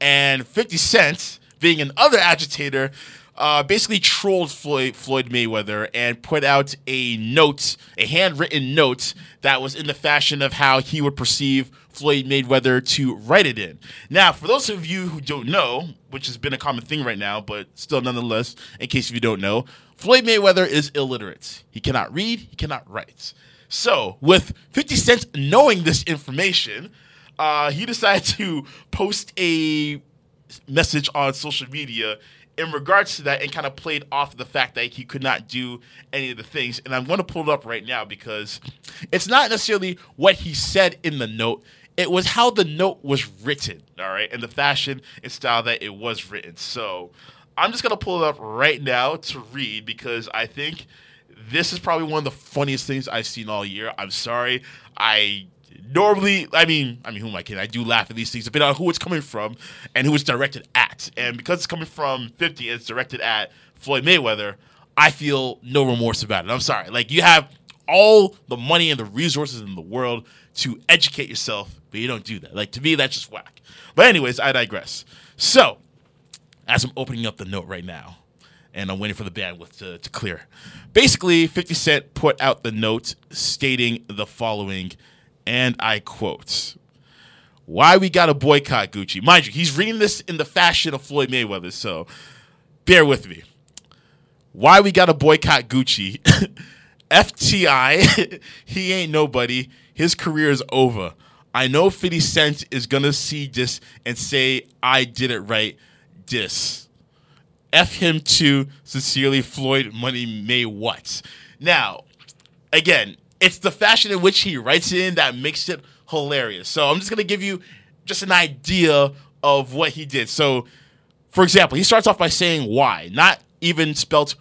And 50 Cent, being an other agitator, uh, basically trolled Floyd, Floyd Mayweather and put out a note, a handwritten note that was in the fashion of how he would perceive Floyd Mayweather to write it in. Now, for those of you who don't know, which has been a common thing right now, but still nonetheless, in case you don't know, Floyd Mayweather is illiterate. He cannot read, he cannot write. So, with 50 Cent knowing this information, uh, he decided to post a message on social media in regards to that and kind of played off the fact that he could not do any of the things. And I'm going to pull it up right now because it's not necessarily what he said in the note. It was how the note was written, all right, and the fashion and style that it was written. So I'm just to pull it up right now to read because I think this is probably one of the funniest things I've seen all year. I'm sorry. I normally, I mean, I mean, who am I kidding? I do laugh at these things, depending on who it's coming from and who it's directed at. And because it's coming from 50 and it's directed at Floyd Mayweather, I feel no remorse about it. I'm sorry. Like, you have all the money and the resources in the world to educate yourself, but you don't do that. Like, to me, that's just whack. But, anyways, I digress. So, as I'm opening up the note right now, and I'm waiting for the bandwidth to, to clear. Basically, 50 Cent put out the note stating the following, and I quote Why we gotta boycott Gucci? Mind you, he's reading this in the fashion of Floyd Mayweather, so bear with me. Why we gotta boycott Gucci? FTI, he ain't nobody. His career is over. I know 50 Cent is gonna see this and say, I did it right. This. F him too. Sincerely, Floyd Money May what? Now, again, it's the fashion in which he writes it in that makes it hilarious. So I'm just gonna give you just an idea of what he did. So, for example, he starts off by saying why, not even spelt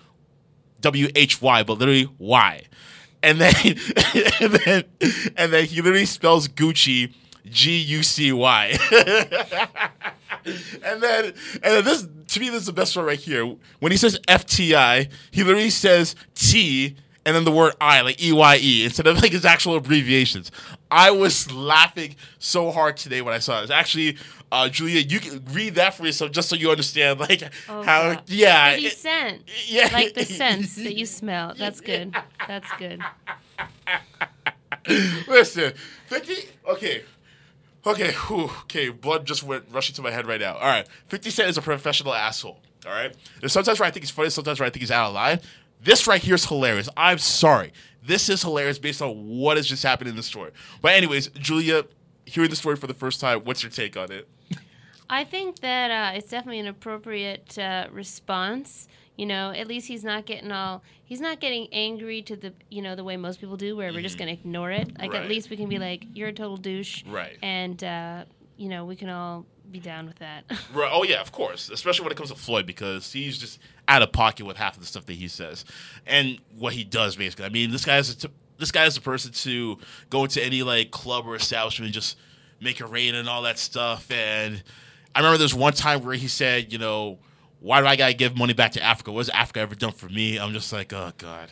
W H Y, but literally Y. And then, and then, and then he literally spells Gucci G U C Y. and then, and then this to me, this is the best one right here. When he says FTI, he literally says T and then the word I, like E Y E, instead of like his actual abbreviations. I was laughing so hard today when I saw this. Actually, uh, Julia, you can read that for yourself just so you understand, like Oh, how, God. yeah, Fifty it- Cent. yeah. Like the scents that you smell. That's good. That's good. Listen, 50. Okay. Okay. whew, okay. Blood just went rushing to my head right now. All right. 50 Cent is a professional asshole. All right. There's sometimes where I think he's funny, sometimes where I think he's out of line. This right here is hilarious. I'm sorry. This is hilarious based on what has just happened in the story. But, anyways, Julia, hearing the story for the first time, what's your take on it? I think that uh, it's definitely an appropriate uh, response. You know, at least he's not getting all he's not getting angry to the you know the way most people do, where we're just gonna ignore it. Like Right. at least we can be like, you're a total douche, Right. And uh, you know we can all be down with that. Right. Oh yeah, of course. Especially when it comes to Floyd because he's just out of pocket with half of the stuff that he says and what he does. Basically, I mean, this guy is this guy is the person to go into any like club or establishment and just make it rain and all that stuff. And I remember there's one time where he said, you know, why do I gotta give money back to Africa? What has Africa ever done for me? I'm just like, oh god.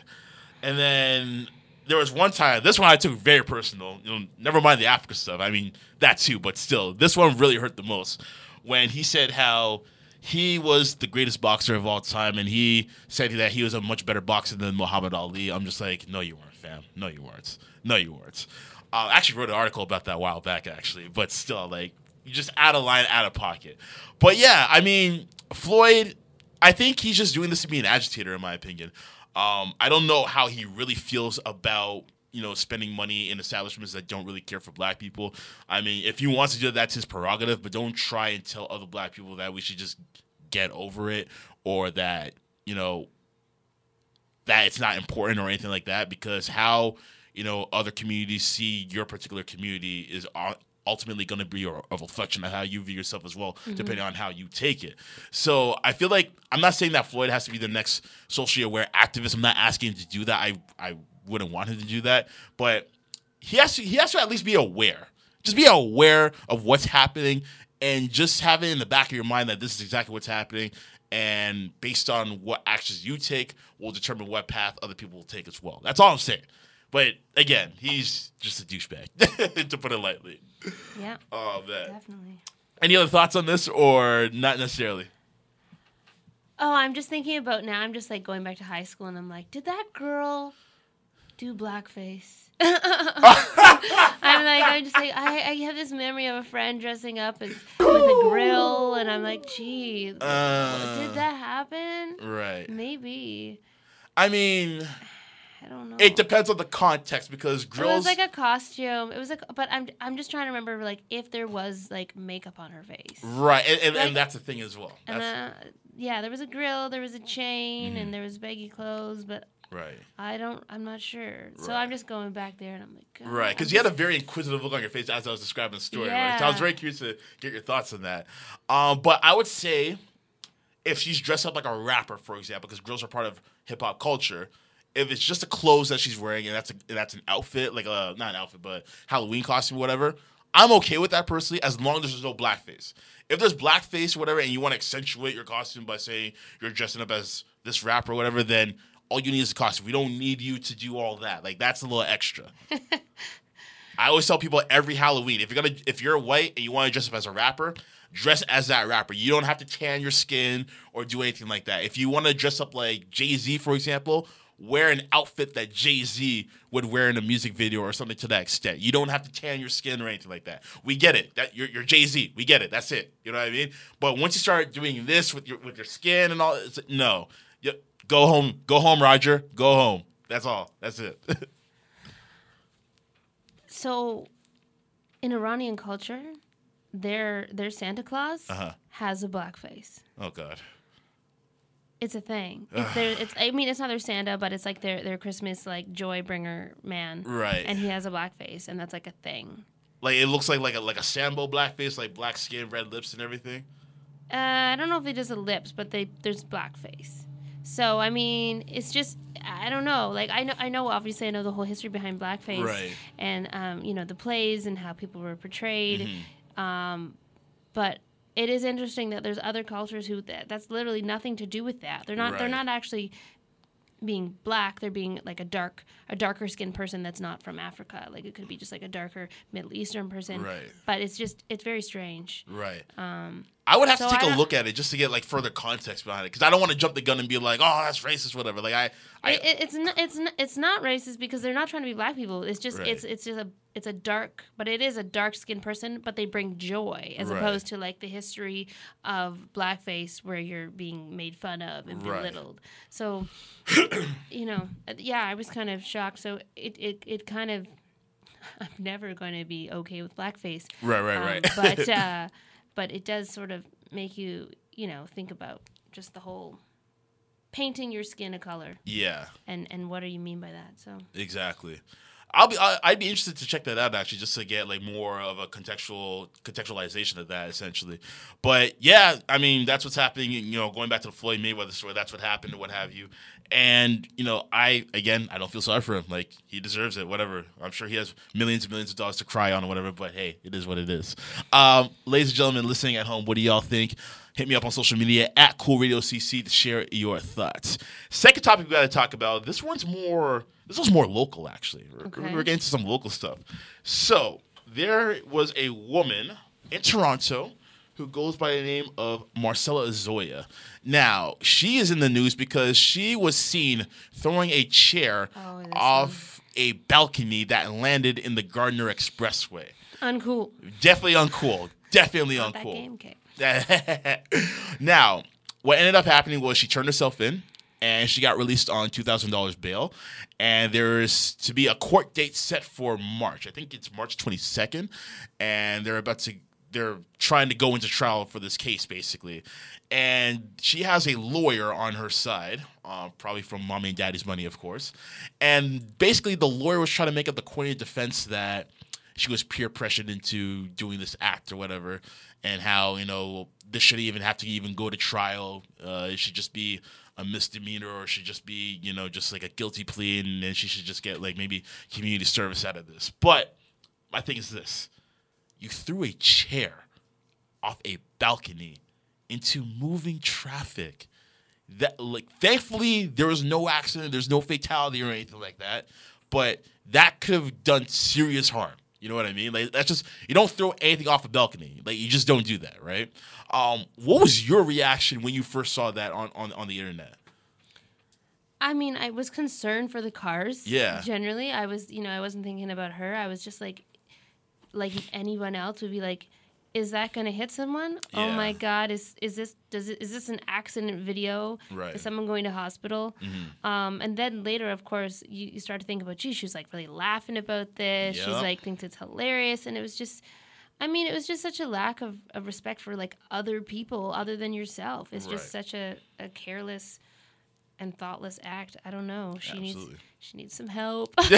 And then there was one time, this one I took very personal. You know, never mind the Africa stuff. I mean that too, but still, this one really hurt the most when he said how he was the greatest boxer of all time, and he said that he was a much better boxer than Muhammad Ali. I'm just like, no, you weren't, fam. No, you weren't. No, you weren't. Uh, I actually wrote an article about that a while back, actually, but still, like, you just out of line, out of pocket. But yeah, I mean, Floyd, I think he's just doing this to be an agitator, in my opinion. Um, I don't know how he really feels about you know spending money in establishments that don't really care for black people. I mean, if he wants to do that, that's his prerogative. But don't try and tell other black people that we should just get over it or that you know that it's not important or anything like that because how you know other communities see your particular community is ultimately going to be a, a reflection of how you view yourself as well mm-hmm. depending on how you take it so i feel like i'm not saying that floyd has to be the next socially aware activist i'm not asking him to do that i i wouldn't want him to do that but he has to he has to at least be aware. Just be aware of what's happening and just have it in the back of your mind that this is exactly what's happening. And based on what actions you take will determine what path other people will take as well. That's all i'm saying. But again he's just a douchebag to put it lightly. Yeah, oh man. Definitely. any other thoughts on this or not necessarily? Oh, I'm just thinking about now. I'm just like going back to high school, and I'm like, did that girl do blackface? I'm like, I'm just like, I, I have this memory of a friend dressing up as with a grill, and I'm like, gee, uh, did that happen? right Maybe. i mean I don't know. it depends on the context because It was like a costume. It was like, but I'm I'm just trying to remember like if there was like makeup on her face. right and, and, Like- and that's the thing as well And uh, yeah, there was a grill, there was a chain, Mm-hmm. and there was baggy clothes, but right I don't. I'm not sure. So I'm just going back there, and I'm like, God, Right, because you had a very inquisitive look on your face as I was describing the story. Right? So I was very curious to get your thoughts on that. Um, but I would say if she's dressed up like a rapper, for example, because girls are part of hip hop culture. If it's just the clothes that she's wearing and that's a, and that's an outfit, like a not an outfit, but Halloween costume, or whatever, I'm okay with that personally, as long as there's no blackface. If there's blackface or whatever, and you want to accentuate your costume by saying you're dressing up as this rapper or whatever, then all you need is a costume. We don't need you to do all that. Like that's a little extra. I always tell people every Halloween, if you're gonna if you're white and you want to dress up as a rapper, dress as that rapper. You don't have to tan your skin or do anything like that. If you want to dress up like Jay Z, for example, wear an outfit that Jay Z would wear in a music video or something to that extent. You don't have to tan your skin or anything like that. We get it. That you're, you're Jay Z. We get it. That's it. You know what I mean? But once you start doing this with your with your skin and all, it's like, no, you, go home. Go home, Roger. Go home. That's all. That's it. So, in Iranian culture, their their Santa Claus Uh-huh. has a black face. oh God. It's a thing. It's their. It's. I mean, it's not their Santa, but it's like their their Christmas like joy bringer man. Right. And he has a black face, and that's like a thing. Like it looks like like a like a Sambo blackface, like black skin, red lips, and everything. Uh, I don't know if he does the lips, but they there's blackface. So I mean, it's just I don't know. Like I know I know obviously I know the whole history behind blackface Right. and um, you know the plays and how people were portrayed. Mm-hmm. Um, but it is interesting that there's other cultures who that, that's literally nothing to do with that. They're not they're not actually being black they're being like a dark a darker skinned person that's not from africa like it could be just like a darker middle eastern person Right. but it's just it's very strange Right. Um, I would have so to take a look at it just to get like further context behind it because I don't want to jump the gun and be like, oh, that's racist, whatever. Like I, I it, it- it's not it's not, it's not racist because they're not trying to be black people. It's just Right. it's it's just a it's a dark, but it is a dark skinned person, but they bring joy as Right. opposed to like the history of blackface where you're being made fun of and Right. belittled. So, you know, uh, yeah, I was kind of shocked. So it it it kind of I'm never going to be okay with blackface. right, right, Um, right. but uh, but it does sort of make you you know think about just the whole painting your skin a color yeah, and and what do you mean by that so exactly. I'll be. I, I'd be interested to check that out actually, just to get like more of a contextual contextualization of that essentially. But yeah, I mean that's what's happening. You know, going back to the Floyd Mayweather story, that's what happened or what have you. And you know, I again, I don't feel sorry for him. Like he deserves it. Whatever. I'm sure he has millions and millions of dollars to cry on or whatever. But hey, it is what it is. Um, ladies and gentlemen, listening at home, what do y'all think? Hit me up on social media at Cool Radio CC to share your thoughts. Second topic we got to talk about. This one's more. This one's more local, actually. We're, we're getting to some local stuff. So there was a woman in Toronto who goes by the name of Marcella Azoya. Now she is in the news because she was seen throwing a chair Oh, off a balcony that landed in the Gardiner Expressway. uncool Definitely uncool. Definitely that uncool. game kick now, what ended up happening was she turned herself in and she got released on $2,000 bail. And there's to be a court date set for March. I think it's March 22nd. And they're about to, they're trying to go into trial for this case, basically. And she has a lawyer on her side, uh, probably from mommy and daddy's money, of course. And basically, the lawyer was trying to make up the corny defense that she was peer pressured into doing this act or whatever, and how you know this shouldn't even have to even go to trial. Uh, it should just be a misdemeanor, or should just be you know just like a guilty plea, and then she should just get like maybe community service out of this. But my thing is this: you threw a chair off a balcony into moving traffic. That like thankfully there was no accident, there's no fatality or anything like that. But that could have done serious harm. You know what I mean? Like that's just you don't throw anything off a balcony. Like you just don't do that, right? Um, what was your reaction when you first saw that on, on, on the internet? I mean, I was concerned for the cars. Yeah. Generally, I was, you know, I wasn't thinking about her. I was just like, like anyone else would be like, is that going to hit someone? Oh my God, is is this does it is this an accident video? Right. Is someone going to hospital? Um, and then later, of course, you, you start to think about, gee, she's like really laughing about this. She's like thinks it's hilarious, and it was just. I mean, it was just such a lack of, of respect for like other people other than yourself. It's just such a, a careless and thoughtless act. I don't know. She needs she needs some help.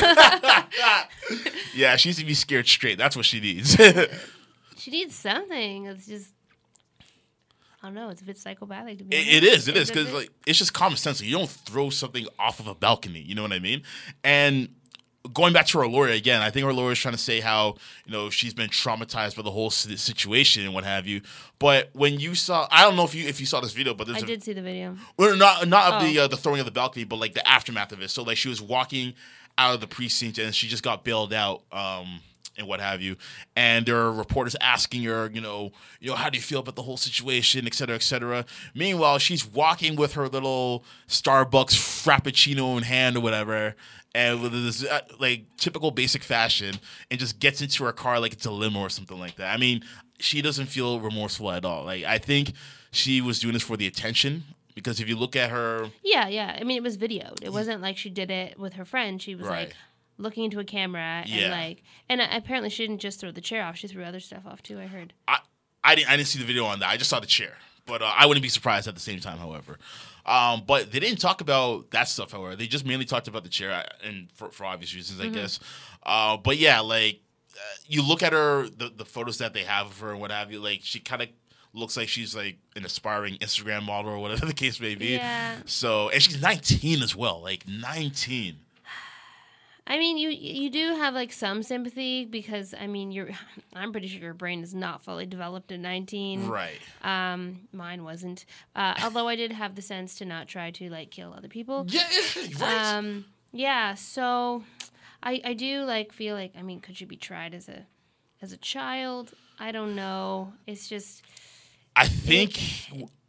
Yeah, she needs to be scared straight. That's what she needs. she needs something. It's just I don't know. It's a bit psychopathic to be. It, it is. It is It's because like it's just common sense. You don't throw something off of a balcony. You know what I mean? And going back to lawyer again, I think lawyer is trying to say how you know she's been traumatized by the whole situation and what have you. But when you saw, I don't know if you if you saw this video, but there's I a, did see the video. well, not not of the Oh. uh, the throwing of the balcony, but like the aftermath of it. So like she was walking out of the precinct and she just got bailed out. Um, and what have you. And there are reporters asking her, you know, you know, how do you feel about the whole situation, et cetera, et cetera. Meanwhile, she's walking with her little Starbucks frappuccino in hand or whatever, and with this uh, like typical basic fashion, and just gets into her car like it's a limo or something like that. I mean, she doesn't feel remorseful at all. Like I think she was doing this for the attention. Because if you look at her, Yeah, yeah. I mean, it was videoed. It wasn't like she did it with her friend. She was Right. like looking into a camera Yeah. and like, and apparently she didn't just throw the chair off. She threw other stuff off too. I heard. I, I didn't I didn't see the video on that. I just saw the chair, but uh, I wouldn't be surprised at the same time. However, um, but they didn't talk about that stuff. However, they just mainly talked about the chair, uh, and for, for obvious reasons, I guess. Uh, but yeah, like uh, you look at her, the the photos that they have of her and what have you. Like she kind of looks like she's like an aspiring Instagram model or whatever the case may be. Yeah. So and she's 19 as well, like 19. I mean, you you do have like some sympathy because I mean, you're. I'm pretty sure your brain is not fully developed at 19. Right. Um, mine wasn't. Uh, although I did have the sense to not try to like kill other people. Yeah. Right. Um, yeah. So, I I do like feel like I mean, could you be tried as a as a child? I don't know. It's just I think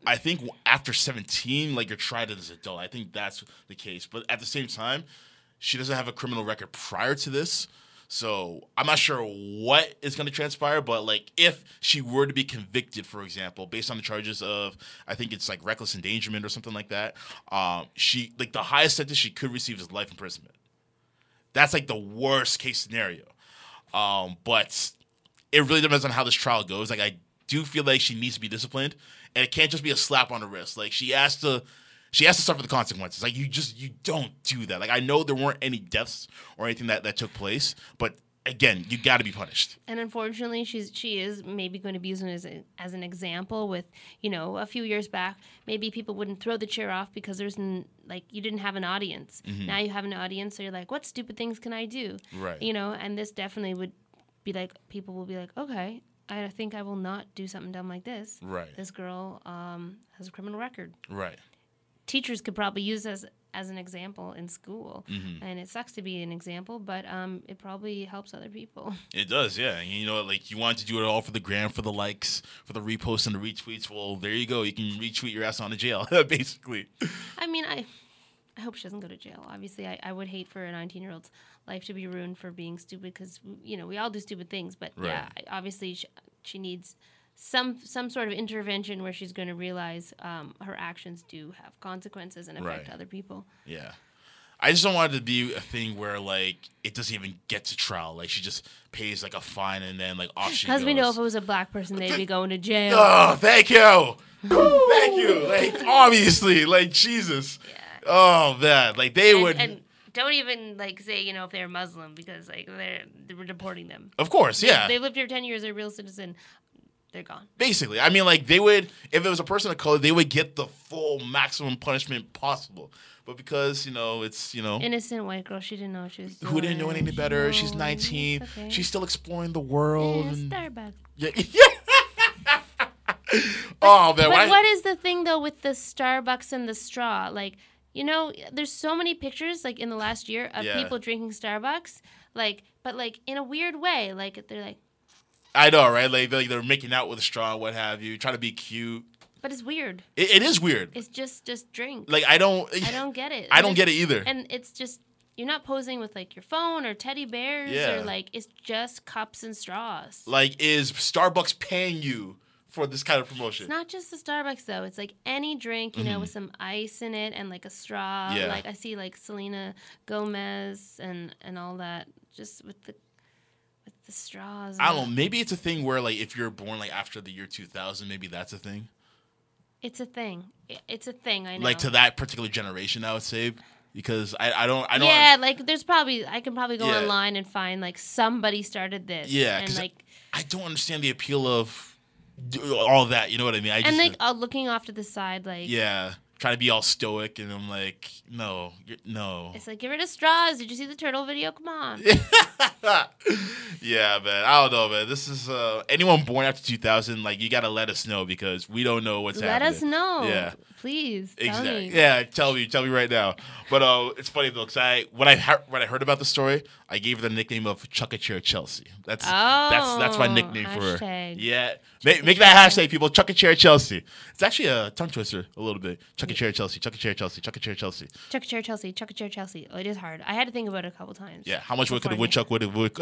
I think after 17, like you're tried as an adult. I think that's the case. But at the same time, she doesn't have a criminal record prior to this. So I'm not sure what is going to transpire, but like if she were to be convicted, for example, based on the charges of I think it's like reckless endangerment or something like that, um, she like the highest sentence she could receive is life imprisonment. That's like the worst case scenario. Um, but it really depends on how this trial goes. Like I do feel like she needs to be disciplined, and it can't just be a slap on the wrist. Like she has to, she has to suffer the consequences. Like you just you don't do that. Like I know there weren't any deaths or anything that that took place, but again, you got to be punished. and unfortunately she's she is maybe going to be using it as, a, as an example with you know a few years back maybe people wouldn't throw the chair off because there's n- like you didn't have an audience now you have an audience so you're like what stupid things can i do Right. you know and this definitely would be like people will be like okay i think i will not do something dumb like this Right. this girl um, has a criminal record Right. Teachers could probably use as as an example in school Mm-hmm. and it sucks to be an example but um, it probably helps other people It does, yeah. You know, like you want to do it all for the gram, for the likes, for the reposts and the retweets. Well, there you go. You can retweet your ass on to jail, basically. I mean, I, I hope she doesn't go to jail. Obviously, I, I would hate for a 19 year old's life to be ruined for being stupid because you know we all do stupid things. But yeah, Right. I- obviously she, she needs some some sort of intervention where she's going to realize um, her actions do have consequences and affect Right. other people. Yeah. I just don't want it to be a thing where like it doesn't even get to trial. Like she just pays like a fine and then like off she Because we know if it was a black person, they'd be going to jail. Oh, thank you. thank you. Like obviously, like Jesus. Yeah. Oh man, like they and, would. and don't even like say you know if they're Muslim because like they're they were deporting them. of course, yeah. They lived here 10 years. They're a real citizen. They're gone. Basically, I mean, like they would if it was a person of color, they would get the full maximum punishment possible. But because you know it's you know Innocent white girl. She didn't know what she was doing. who didn't know any better. She's 19. Okay. She's still exploring the world. Yeah, and- Starbucks. Yeah. oh man, But why? what is the thing though with the Starbucks and the straw? Like, you know, there's so many pictures like in the last year of Yeah. people drinking Starbucks, like, but like in a weird way. Like they're like, I know, right? Like, like they're making out with a straw, what have you, trying to be cute. but it's weird. It, it is weird. It's just just drink. Like I don't. I don't get it. I don't get it either. And it's just you're not posing with like your phone or teddy bears Yeah. or like it's just cups and straws. Like, is Starbucks paying you for this kind of promotion? It's not just the Starbucks though. It's like any drink, you know, with some ice in it and like a straw. Mm-hmm. Yeah. Like I see like Selena Gomez and and all that just with the the straws. I don't know. Maybe it's a thing where, like, if you're born like after the year 2000, maybe that's a thing. It's a thing. It's a thing. I know. Like to that particular generation, I would say, because I, I don't I don't. yeah, like there's probably I can probably go Yeah. online and find like somebody started this. Yeah, and like I don't understand the appeal of all that. You know what I mean? I just and like uh, looking off to the side, like yeah, trying to be all stoic, and I'm like, no, no. It's like get rid of straws. Did you see the turtle video? Come on. yeah, man. I don't know, man. This is uh, anyone born after 2000. Like, you gotta let us know because we don't know what's Let happening. Let us know. Yeah. Please. Tell Exactly. me. Yeah, tell me, tell me right now. But uh, it's funny though, cause I when I heard when I heard about the story, I gave her the nickname of Chuck a Chair Chelsea. That's that's that's my Oh, nickname for her. Yeah, make, make that hashtag, people. Chuck a Chair Chelsea. It's actually a tongue twister a little bit. Chuck a Chair Chelsea. Chuck a Chair Chelsea. Chuck a Chair Chelsea. Chuck a chair Chelsea. Chuck a chair Chelsea. Oh, it is hard. I had to think about it a couple times. Yeah, how much wood could a woodchuck would have wood?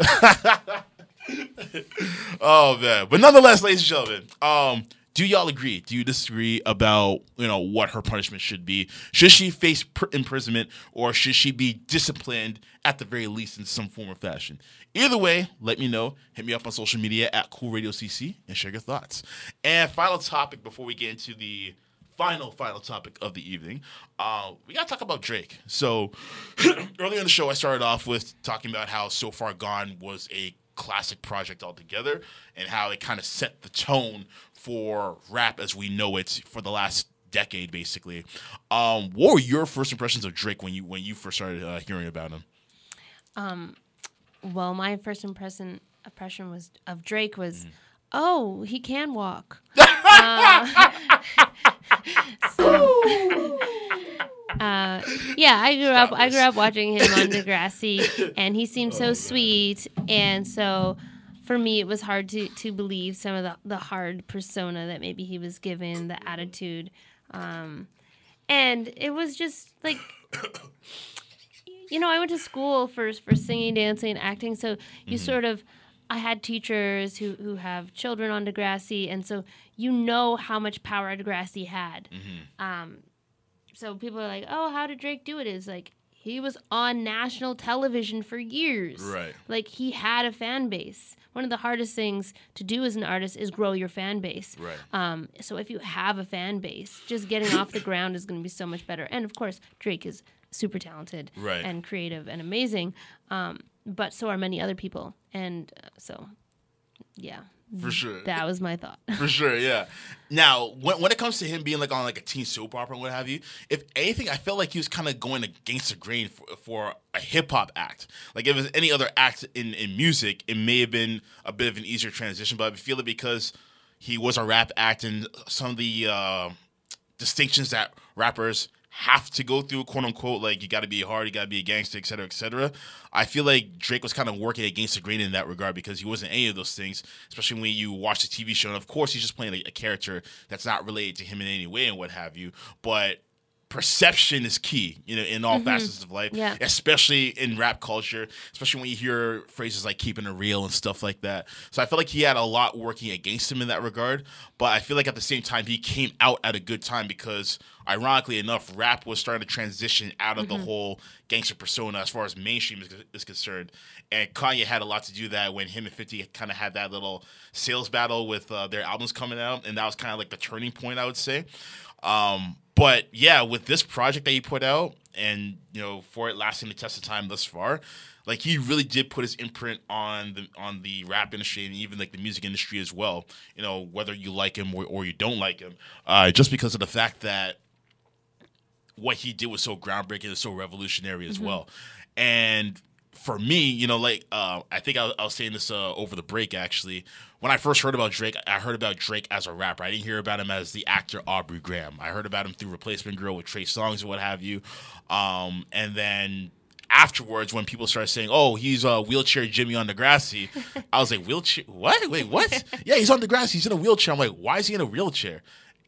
oh man, but nonetheless, ladies and gentlemen, um, do y'all agree? Do you disagree about you know what her punishment should be? Should she face pr- imprisonment or should she be disciplined at the very least in some form or fashion? Either way, let me know. Hit me up on social media at Cool Radio CC and share your thoughts. And final topic before we get into the final final topic of the evening uh, we gotta talk about drake so earlier in the show i started off with talking about how so far gone was a classic project altogether and how it kind of set the tone for rap as we know it for the last decade basically um, what were your first impressions of drake when you when you first started uh, hearing about him Um, Well, my first impression impression was of Drake was, Mm. oh, he can walk. uh, uh, yeah, I grew up. I grew up watching him on Degrassi, and he seemed Oh, so sweet, and so. For me, it was hard to, to believe some of the, the hard persona that maybe he was given, the attitude. Um, and it was just like you know, I went to school for for singing, dancing, acting. So you sort of, I had teachers who who have children on Degrassi, and so you know how much power Degrassi had. Um, so people are like, "Oh, how did Drake do it?" Is like he was on national television for years. Right. Like he had a fan base. One of the hardest things to do as an artist is grow your fan base. Right. Um, so if you have a fan base, just getting off the ground is going to be so much better. And of course, Drake is super talented Right. and creative and amazing. Um, but so are many other people. And uh, so, yeah, for sure that was my thought. For sure, yeah. Now, when, when it comes to him being like on like a teen soap opera and what have you, if anything, I felt like he was kind of going against the grain for, for a hip hop act. Like if it was any other act in, in music, it may have been a bit of an easier transition, but I feel it because he was a rap act and some of the uh, distinctions that rappers have to go through, quote unquote, like you got to be hard, you got to be a gangster, et cetera, et cetera. I feel like Drake was kind of working against the grain in that regard because he wasn't any of those things, especially when you watch the TV show. And of course, he's just playing a, a character that's not related to him in any way and what have you. But perception is key, you know, in all facets of life, Yeah. especially in rap culture, especially when you hear phrases like keeping it real and stuff like that. So I feel like he had a lot working against him in that regard, but I feel like at the same time he came out at a good time because ironically enough, rap was starting to transition out of the whole gangster persona as far as mainstream is, is concerned. And Kanye had a lot to do that when him and 50 kind of had that little sales battle with uh, their albums coming out, and that was kind of like the turning point, I would say. Um, but yeah, with this project that he put out, and you know, for it lasting the test of time thus far, like he really did put his imprint on the on the rap industry and even like the music industry as well. You know, whether you like him or, or you don't like him, uh, just because of the fact that what he did was so groundbreaking and so revolutionary as well. And for me, you know, like uh, I think I, I was saying this uh, over the break actually. When I first heard about Drake, I heard about Drake as a rapper. I didn't hear about him as the actor Aubrey Graham. I heard about him through Replacement Girl with Trey Songz and what have you. Um, and then afterwards, when people started saying, "Oh, he's a wheelchair Jimmy on Degrassi," I was like, "Wheelchair? What? Wait, what? yeah, he's on Degrassi. He's in a wheelchair." I'm like, "Why is he in a wheelchair?"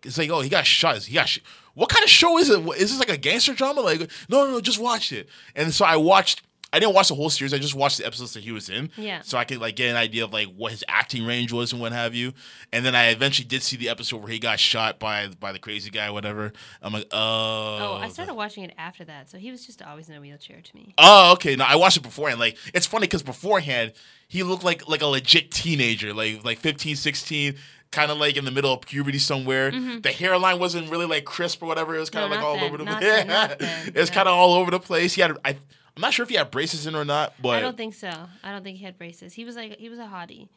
It's like, oh, he got shot. He got. Sh- what kind of show is it? Is this like a gangster drama? Like, no, no, no, just watch it. And so I watched. I didn't watch the whole series. I just watched the episodes that he was in. Yeah. So I could like get an idea of like what his acting range was and what have you. And then I eventually did see the episode where he got shot by by the crazy guy, or whatever. I'm like, oh. Oh, I started watching it after that, so he was just always in a wheelchair to me. Oh, okay. No, I watched it beforehand. Like, it's funny because beforehand, he looked like like a legit teenager, like like 15, 16, kind of like in the middle of puberty somewhere. The hairline wasn't really like crisp or whatever. It was kind of Mm-hmm. No, like all then. over the Not place. then, then. It's No. kind of all over the place. He had, I, I'm not sure if he had braces in or not, but I don't think so. I don't think he had braces. He was like he was a hottie.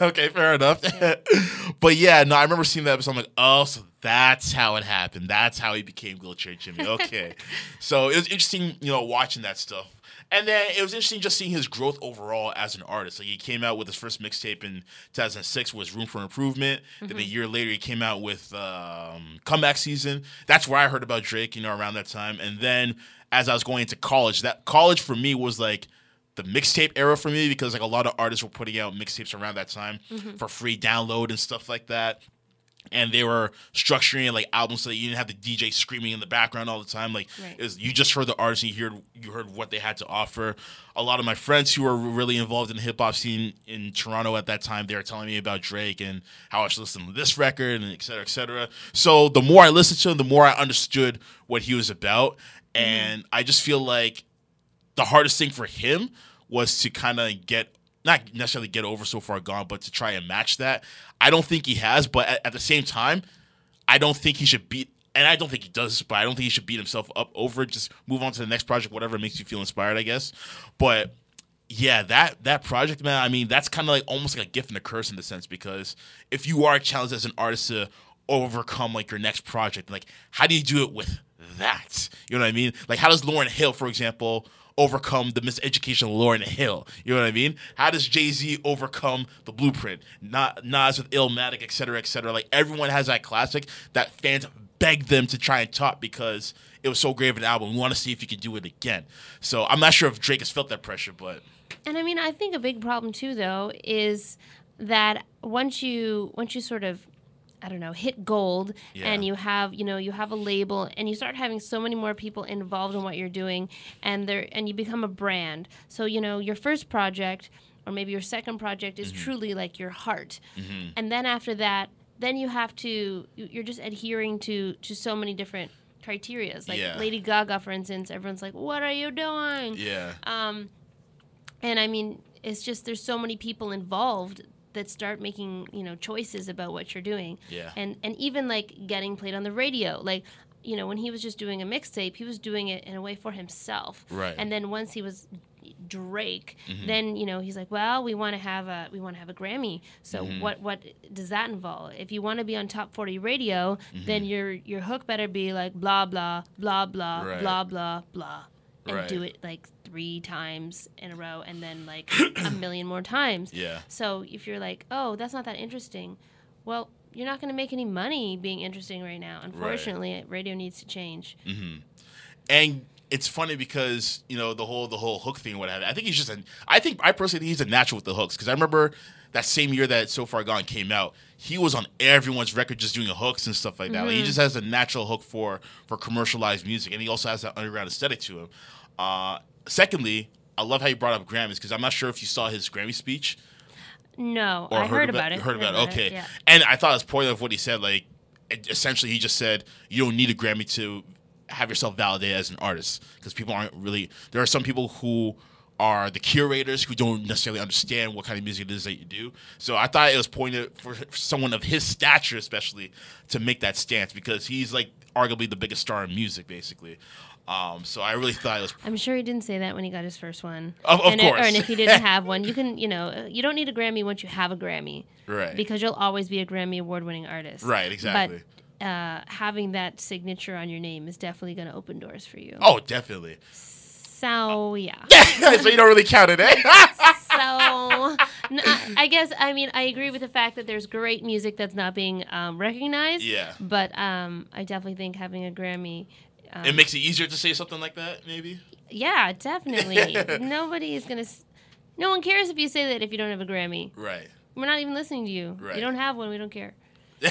okay, fair enough. but yeah, no, I remember seeing that episode. I'm like, oh, so that's how it happened. That's how he became wheelchair Jimmy. Okay, so it was interesting, you know, watching that stuff. And then it was interesting just seeing his growth overall as an artist. Like he came out with his first mixtape in 2006 was Room for Improvement. Then a year later he came out with um, Comeback Season. That's where I heard about Drake, you know, around that time. And then as I was going into college, that college for me was like the mixtape era for me because like a lot of artists were putting out mixtapes around that time mm-hmm. for free download and stuff like that and they were structuring like albums so that you didn't have the DJ screaming in the background all the time. Like Right. was, you just heard the artist and you heard you heard what they had to offer. A lot of my friends who were really involved in the hip hop scene in Toronto at that time, they were telling me about Drake and how I should listen to this record and et cetera, et cetera. So the more I listened to him, the more I understood what he was about. Mm-hmm. And I just feel like the hardest thing for him was to kind of get not necessarily get over so far gone, but to try and match that. I don't think he has, but at, at the same time, I don't think he should beat. And I don't think he does, but I don't think he should beat himself up over it. Just move on to the next project, whatever makes you feel inspired, I guess. But yeah, that that project, man. I mean, that's kind of like almost like a gift and a curse in the sense because if you are challenged as an artist to overcome like your next project, like how do you do it with that? You know what I mean? Like how does Lauryn Hill, for example, overcome the miseducation of Lauryn Hill? You know what I mean? How does Jay Z overcome the Blueprint? Not Nas with Illmatic, et cetera, et cetera. Like everyone has that classic that fans beg them to try and top because it was so great of an album. We want to see if you can do it again. So I'm not sure if Drake has felt that pressure, but And I mean, I think a big problem too, though, is that once you once you sort of I don't know, hit gold and you have, you know, you have a label and you start having so many more people involved in what you're doing and there and you become a brand. So, you know, your first project or maybe your second project is Mm-hmm. truly like your heart. And then after that, then you have to you- you're just adhering to to so many different criterias. Like Yeah. Lady Gaga for instance, everyone's like, "What are you doing?" yeah. Um, and I mean, it's just there's so many people involved that start making you know choices about what you're doing. Yeah. And and even like getting played on the radio, like you know when he was just doing a mixtape, he was doing it in a way for himself. Right. And then once he was Drake, Mm-hmm. then you know he's like, well, we want to have a we want to have a Grammy. So Mm-hmm. what what does that involve? If you want to be on top 40 radio, then your your hook better be like blah blah blah blah Mm-hmm. Right. blah blah blah and Right. do it like three times in a row and then like a million more times. Yeah. So if you're like, oh, that's not that interesting, well, you're not going to make any money being interesting right now. Unfortunately, radio needs to change. and it's funny because you know the whole the whole hook thing, what have. I think he's just an. I think I personally think he's a natural with the hooks because I remember that same year that So Far Gone came out, he was on everyone's record just doing hooks and stuff like that. Like, he just has a natural hook for for commercialized music, and he also has that underground aesthetic to him. Uh, secondly, I love how you brought up Grammys because I'm not sure if you saw his Grammy speech No, or I heard, about, it. Heard about it. Okay. yeah. And I thought it was point of what he said. Like, essentially, he just said you don't need a Grammy to have yourself validated as an artist because people aren't really. There are some people who are the curators who don't necessarily understand what kind of music it is that you do. So I thought it was pointed for someone of his stature, especially, to make that stance because he's like arguably the biggest star in music, basically. Um, so I really thought it was I'm sure he didn't say that when he got his first one. Of- of and, course. Or, and if he didn't have one, you can, you know, you don't need a Grammy once you have a Grammy. Right. Because you'll always be a Grammy award winning artist. Right, exactly. But uh, having that signature on your name is definitely going to open doors for you. oh, definitely. So, yeah. so you don't really count it, eh? so I guess I mean I agree with the fact that there's great music that's not being um, recognized. Yeah. But um, I definitely think having a Grammy. Um, it makes it easier to say something like that, maybe. yeah, definitely. Nobody is gonna. No one cares if you say that if you don't have a Grammy. Right. We're not even listening to you. Right. You don't have one. We don't care.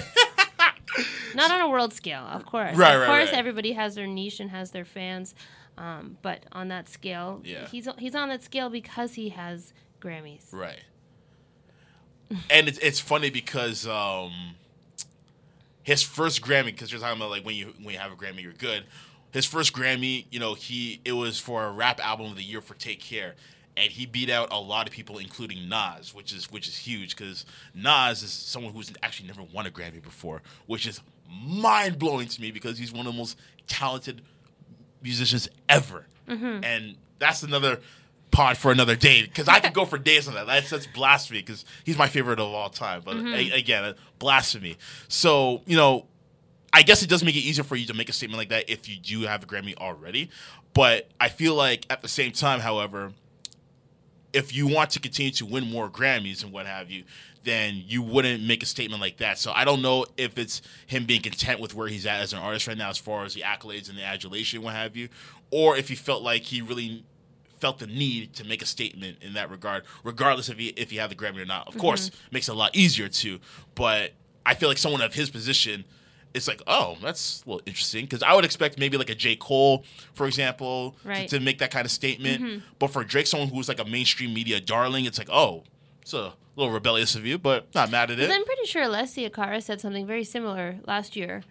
not on a world scale, of course. Right, of right, course, right. everybody has their niche and has their fans. Um, but on that scale, Yeah. he's he's on that scale because he has Grammys. Right. and it's it's funny because um, his first Grammy, because you're talking about like when you when you have a Grammy, you're good. His first Grammy, you know, he it was for a rap album of the year for Take Care, and he beat out a lot of people, including Nas, which is which is huge because Nas is someone who's actually never won a Grammy before, which is mind blowing to me because he's one of the most talented musicians ever. Mm-hmm. And that's another pod for another day because I could go for days on that. That's, that's blasphemy because he's my favorite of all time. But mm-hmm. a- again, blasphemy. So you know, I guess it does make it easier for you to make a statement like that if you do have a Grammy already. But I feel like at the same time, however, if you want to continue to win more Grammys and what have you, then you wouldn't make a statement like that. So I don't know if it's him being content with where he's at as an artist right now, as far as the accolades and the adulation, what have you, or if he felt like he really felt the need to make a statement in that regard, regardless if he if he had the Grammy or not. Of mm-hmm. course, makes it a lot easier too. But I feel like someone of his position. It's like, oh, that's a little interesting because I would expect maybe like a J. Cole, for example, to- Right. to, make that kind of statement. But for Drake, someone who's like a mainstream media darling, it's like, oh, it's a little rebellious of you, but not mad at it. I'm pretty sure Alessia Cara said something very similar last year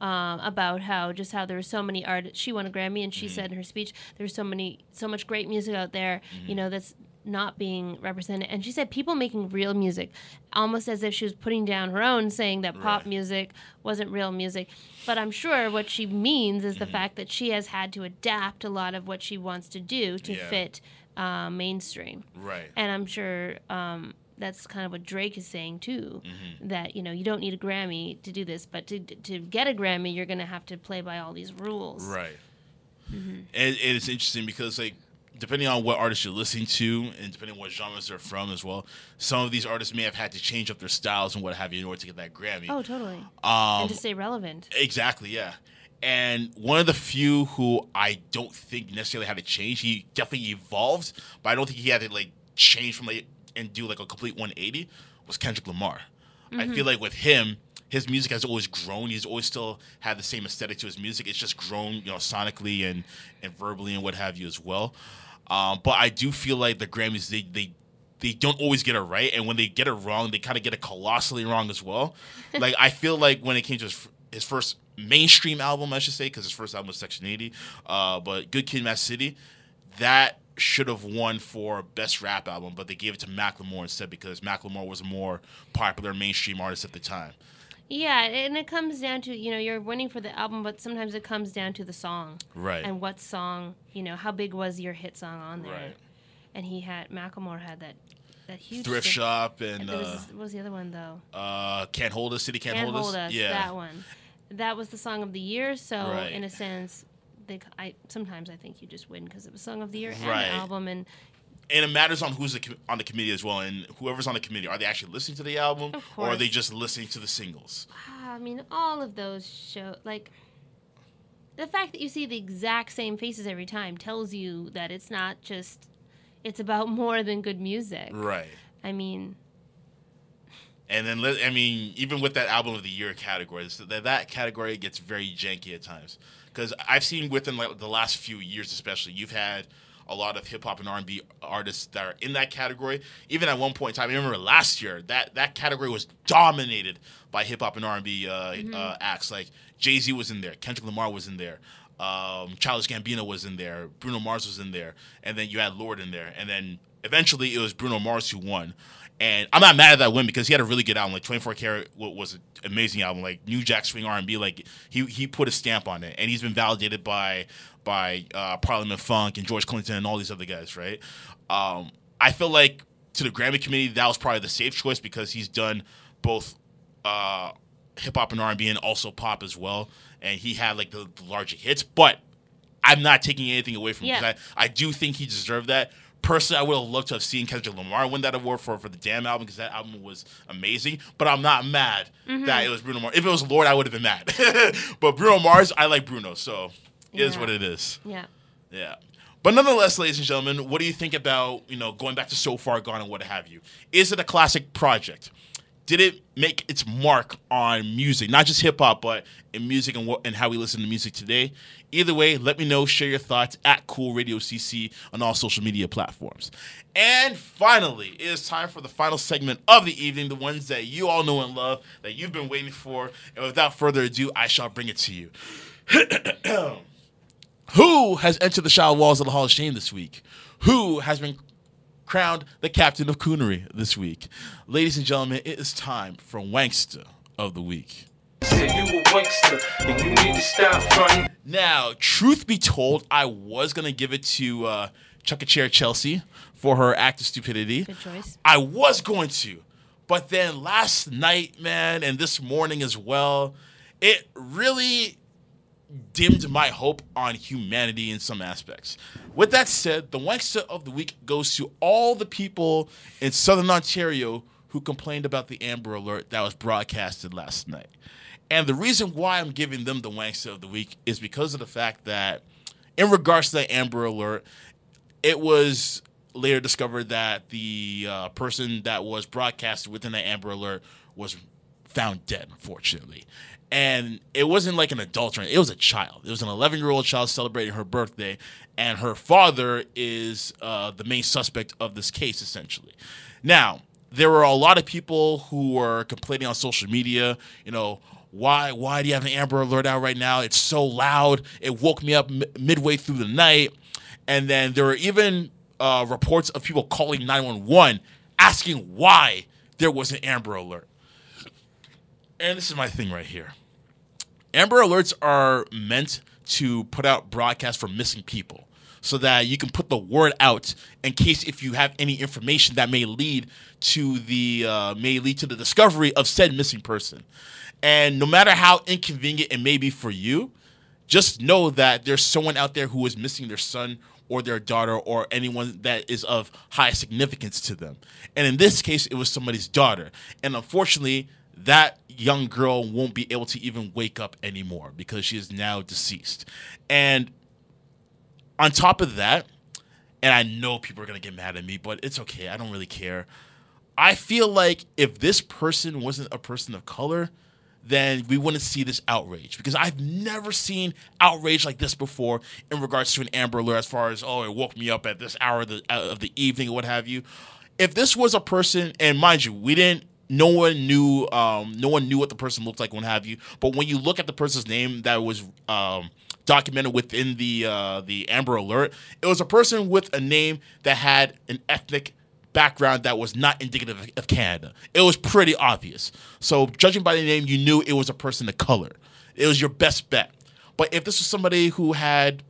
um, about how just how there were so many artists. She won a Grammy, and she Mm-hmm. said in her speech, "There's so many, so much great music out there, Mm-hmm. you know, that's not being represented." And she said people making real music, almost as if she was putting down her own, saying that pop music wasn't real music. But I'm sure what she means is the Mm-hmm. fact that she has had to adapt a lot of what she wants to do to Yeah. fit uh, mainstream. right. And I'm sure um, that's kind of what Drake is saying too. That you know you don't need a Grammy to do this, but to to get a Grammy, you're gonna have to play by all these rules. Right. Mm-hmm. And, and it's interesting because like depending on what artists you're listening to and depending on what genres they're from as well, some of these artists may have had to change up their styles and what have you in order to get that Grammy. Oh, totally. um, and to stay relevant. Exactly, yeah. And one of the few who I don't think necessarily had to change, he definitely evolved, but I don't think he had to like change from like and do like a complete 180 was Kendrick Lamar. I feel like with him, his music has always grown. He's always still had the same aesthetic to his music. It's just grown, you know, sonically and and verbally and what have you as well. Um, but I do feel like the Grammys they they they don't always get it right, and when they get it wrong, they kind of get it colossally wrong as well. like I feel like when it came to his, his first mainstream album, I should say, because his first album was Section 80, uh, but Good Kid, Mad City, that should have won for best rap album, but they gave it to Macklemore instead because Macklemore was a more popular mainstream artist at the time. Yeah, and it comes down to you know you're winning for the album, but sometimes it comes down to the song. Right. And what song? You know, how big was your hit song on there? Right. And he had Macklemore had that that huge Thrift thing- Shop and And was uh, this- what was the other one though? uh, Can't Hold Us, City Can't, Can't Hold, hold us. Yeah. That one. That was the song of the year. So Right. in a sense, they, I sometimes I think you just win because it was song of the year Right. and album and and it matters on who's the, on the committee as well, and whoever's on the committee, are they actually listening to the album, or are they just listening to the singles? ah, I mean all of those show like the fact that you see the exact same faces every time tells you that it's not just it's about more than good music. Right. I mean, And then, I mean, even with that album of the year category, that, that category gets very janky at times. Because I've seen within like the last few years, especially, you've had a lot of hip hop and R and B artists that are in that category. Even at one point in time, I remember last year that that category was dominated by hip hop and R and B uh, uh, acts. Like Jay Z was in there, Kendrick Lamar was in there. Um, Childish Gambino was in there, Bruno Mars was in there, and then you had Lorde in there, and then eventually it was Bruno Mars who won. And I'm not mad at that win because he had a really good album. Like 24 Karat was an amazing album. Like New Jack Swing R&B. Like he he put a stamp on it, and he's been validated by by uh, Parliament Funk and George Clinton and all these other guys. Right. Um, I feel like to the Grammy committee that was probably the safe choice because he's done both uh, hip hop and R&B and also pop as well, and he had like the, the larger hits. But I'm not taking anything away from him Yeah. because I, I do think he deserved that. Personally, I would have loved to have seen Kendrick Lamar win that award for, for the Damn album because that album was amazing. But I'm not mad Mm-hmm. that it was Bruno Mars. If it was Lorde, I would have been mad. but Bruno Mars, I like Bruno, so it is Yeah. what it is. yeah. Yeah. But nonetheless, ladies and gentlemen, what do you think about, you know, going back to So Far Gone and what have you? Is it a classic project? Did it make its mark on music, not just hip hop, but in music and what and how we listen to music today? Either way, let me know. Share your thoughts at Cool Radio CC on all social media platforms. And finally, it is time for the final segment of the evening, the ones that you all know and love, that you've been waiting for. And without further ado, I shall bring it to you. Who has entered the shower walls of the Hall of Shame this week? Who has been crowned the captain of coonery this week? Ladies and gentlemen, it is time for Wankster of the Week. Said you a wankster, and you need to stop fronting. Now, truth be told, I was gonna give it to uh, Chuck a Chair Chelsea for her act of stupidity. Good choice. I was going to, but then last night, man, and this morning as well, it really dimmed my hope on humanity in some aspects. With that said, the Wankster of the Week goes to all the people in Southern Ontario who complained about the Amber Alert that was broadcasted last night. And the reason why I'm giving them the Wankster of the Week is because of the fact that, in regards to the Amber Alert, it was later discovered that the uh, person that was broadcasted within the Amber Alert was found dead, unfortunately. And it wasn't like an adult or it was a child. It was an 11 year old child celebrating her birthday, and her father is uh, the main suspect of this case, essentially. Now, there were a lot of people who were complaining on social media, you know, why why do you have an Amber Alert out right now? It's so loud. It woke me up m- midway through the night. And then there were even uh, reports of people calling 911 asking why there was an Amber Alert. And this is my thing right here. Amber Alerts are meant to put out broadcasts for missing people so that you can put the word out in case if you have any information that may lead to the uh, may lead to the discovery of said missing person. And no matter how inconvenient it may be for you, just know that there's someone out there who is missing their son or their daughter or anyone that is of high significance to them. And in this case, it was somebody's daughter. And unfortunately, that young girl won't be able to even wake up anymore because she is now deceased. And on top of that, and I know people are going to get mad at me, but it's okay. I don't really care. I feel like if this person wasn't a person of color, then we wouldn't see this outrage because I've never seen outrage like this before in regards to an Amber Alert. As far as oh, it woke me up at this hour of the, of the evening or what have you. If this was a person, and mind you, we didn't. No one knew. Um, no one knew what the person looked like, what have you. But when you look at the person's name that was um, documented within the uh, the Amber Alert, it was a person with a name that had an ethnic background that was not indicative of Canada. It was pretty obvious. So, judging by the name, you knew it was a person of color. It was your best bet. But if this was somebody who had,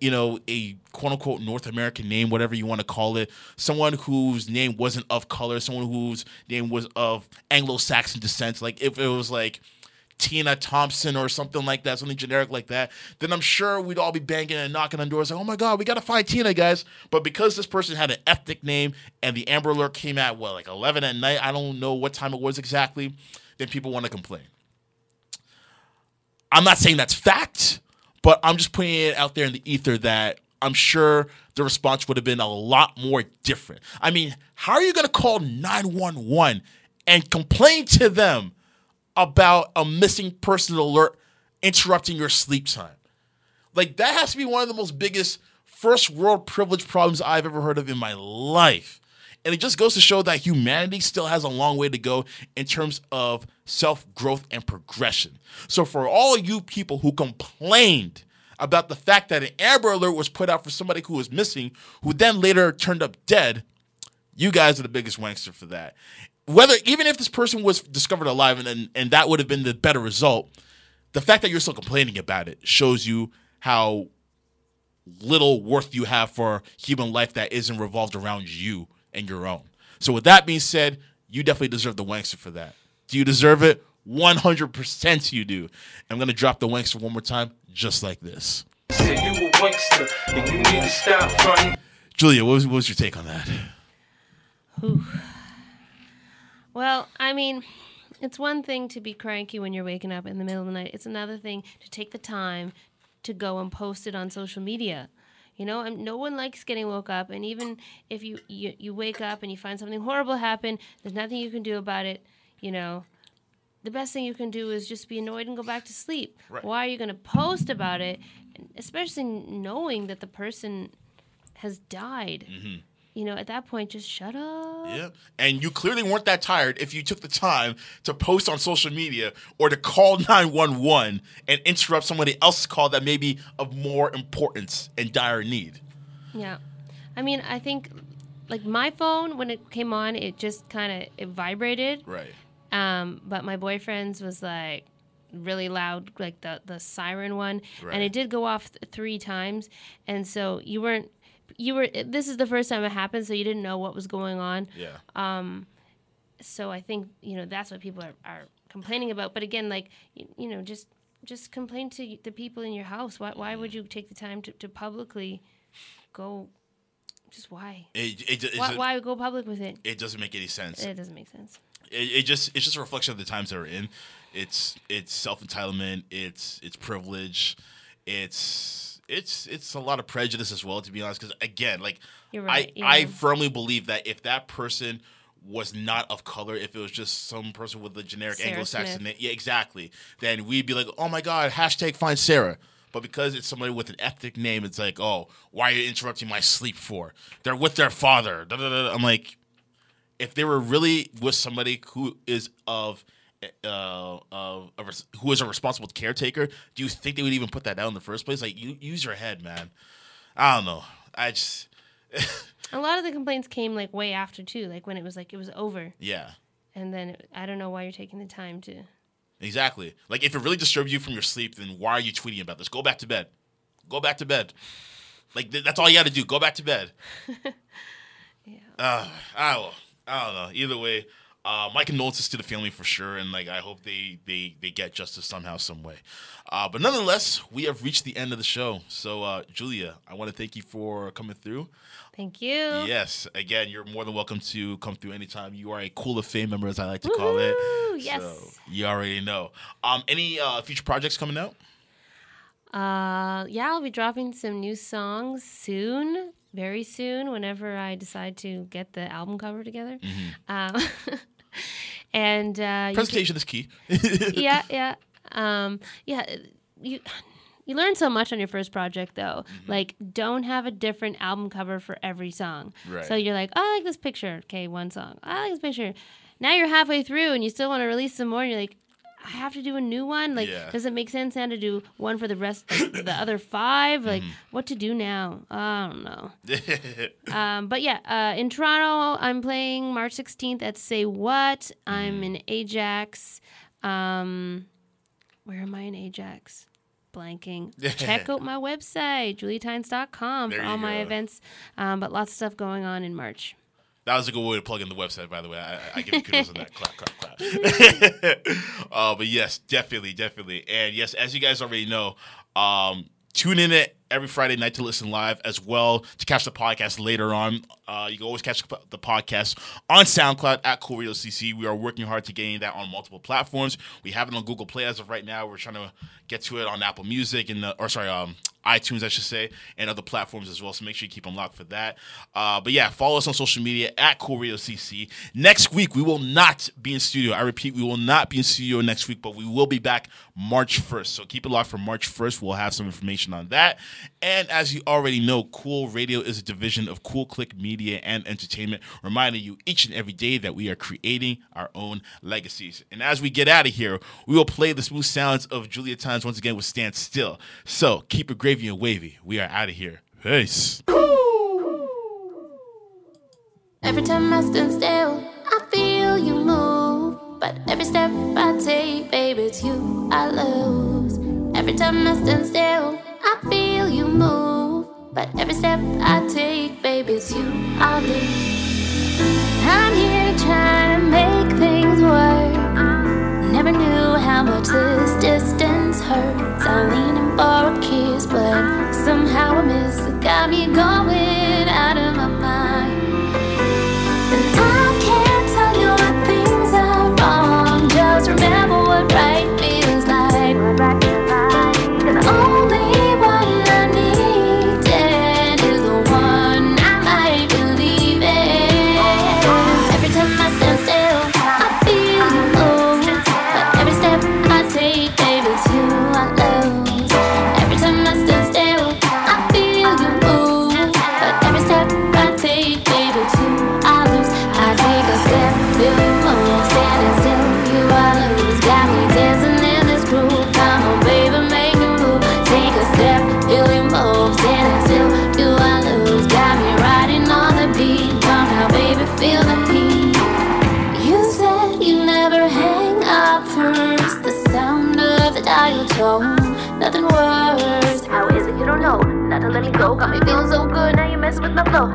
you know, a quote unquote North American name, whatever you want to call it, someone whose name wasn't of color, someone whose name was of Anglo Saxon descent, like if it was like, Tina Thompson or something like that, something generic like that, then I'm sure we'd all be banging and knocking on doors like, oh my God, we got to find Tina, guys. But because this person had an ethnic name and the Amber Alert came at, well, like 11 at night, I don't know what time it was exactly, then people want to complain. I'm not saying that's fact, but I'm just putting it out there in the ether that I'm sure the response would have been a lot more different. I mean, how are you going to call 911 and complain to them about a missing person alert interrupting your sleep time? Like, that has to be one of the most biggest first world privilege problems I've ever heard of in my life. And it just goes to show that humanity still has a long way to go in terms of self growth and progression. So, for all you people who complained about the fact that an Amber Alert was put out for somebody who was missing, who then later turned up dead, you guys are the biggest wankster for that. Whether even if this person was discovered alive and, and, and that would have been the better result, the fact that you're still complaining about it shows you how little worth you have for human life that isn't revolved around you and your own. So with that being said, you definitely deserve the wankster for that. Do you deserve it? 100% you do. I'm going to drop the wankster one more time, just like this. You a wankster and you need to stop. Julia, what was, what was your take on that? Well, I mean, it's one thing to be cranky when you're waking up in the middle of the night. It's another thing to take the time to go and post it on social media. You know, and no one likes getting woke up, and even if you, you you wake up and you find something horrible happen, there's nothing you can do about it. You know, the best thing you can do is just be annoyed and go back to sleep. Right. Why are you going to post about it, And especially knowing that the person has died? Mm-hmm. You know, at that point, just shut up. Yeah. And you clearly weren't that tired if you took the time to post on social media or to call 911 and interrupt somebody else's call that may be of more importance and dire need. Yeah. I mean, I think like my phone when it came on, it just kind of it vibrated. Right. Um, but my boyfriend's was like really loud, like the the siren one, Right. and it did go off th- three times, and so you weren't. You were. This is the first time it happened, so you didn't know what was going on Yeah. um so I think you know that's what people are, are complaining about. But again, like you, you know, just just complain to the people in your house. Why why would you take the time to, to publicly go? Just why? It, it, it, Why, why go public with it? it doesn't make any sense. It doesn't make sense. It, it just it's just a reflection of the times that we're in. It's it's self entitlement. It's it's privilege. It's it's it's a lot of prejudice as well. To be honest, because again, like right, I I firmly believe that if that person was not of color, if it was just some person with a generic Sarah Anglo-Saxon name, yeah, exactly, then we'd be like, oh my god, hashtag find Sarah. But because it's somebody with an ethnic name, it's like, oh, why are you interrupting my sleep for? They're with their father. Da, da, da. I'm like, if they were really with somebody who is of uh, res- who is a responsible caretaker, do you think they would even put that out in the first place? Like, you use your head, man. I don't know. I just, A lot of the complaints came like way after too, like when it was like it was over, yeah, and then it, I don't know why you're taking the time to. exactly. Like, if it really disturbs you from your sleep, then why are you tweeting about this? Go back to bed. Go back to bed. Like, th- that's all you got to do. Go back to bed. Yeah. Uh, I don't, I don't know. Either way, uh, my condolences to the family for sure, and like I hope they they they get justice somehow, some way. Uh, but nonetheless, we have reached the end of the show. So, uh, Julia, I want to thank you for coming through. Thank you. Yes, again, you're more than welcome to come through anytime. You are a cool of fame member, as I like to call it. Yes. So you already know. Um, any uh, future projects coming out? Uh, yeah, I'll be dropping some new songs soon, very soon, whenever I decide to get the album cover together. Um, and uh, you can- Presentation is key. yeah, yeah, um, yeah. You you learn so much on your first project, though. Like, don't have a different album cover for every song. Right. So you're like, oh, I like this picture. Okay, one song. I like this picture. Now you're halfway through, and you still want to release some more. And you're like, I have to do a new one. Like, Yeah. does it make sense now to do one for the rest, like, the other five? Like, Mm-hmm. what to do now? I don't know. Um, but yeah, uh, in Toronto, I'm playing March 16th at Say What. I'm in Ajax. Um, where am I in Ajax? Blanking. Check out my website, juliatynes.com, There for all my go. events. Um, but lots of stuff going on in March. That was a good way to plug in the website, by the way. I, I give you kudos on that. Clap, clap, clap. uh, but yes, definitely, definitely. And yes, as you guys already know, um, tune in it every Friday night to listen live as well to catch the podcast later on. Uh, you can always catch the podcast on SoundCloud at Cool Radio CC. We are working hard to gain that on multiple platforms. We have it on Google Play as of right now. We're trying to get to it on Apple Music and, uh, or sorry, um, iTunes, I should say, and other platforms as well. So make sure you keep them locked for that. Uh, but yeah, follow us on social media at Cool Radio CC. Next week, we will not be in studio. I repeat, we will not be in studio next week, but we will be back March 1st. So keep it locked for March 1st. We'll have some information on that. And as you already know, Cool Radio is a division of Cool Click Media and Entertainment, reminding you each and every day that we are creating our own legacies. And as we get out of here, we will play the smooth sounds of Julia Tynes once again with Stand Still. So keep it gravy and wavy. We are out of here. Peace. Every time I stand still, I feel you move. But every step I take, baby, it's you I lose. Every time I stand still, I feel you move. But every step I take, baby, it's you I lose. I'm here trying to make things work. Never knew how much this distance hurts. I'm leaning for a kiss, but somehow I miss it. Got me going let me go. Got me feeling so good, now you mess with my flow.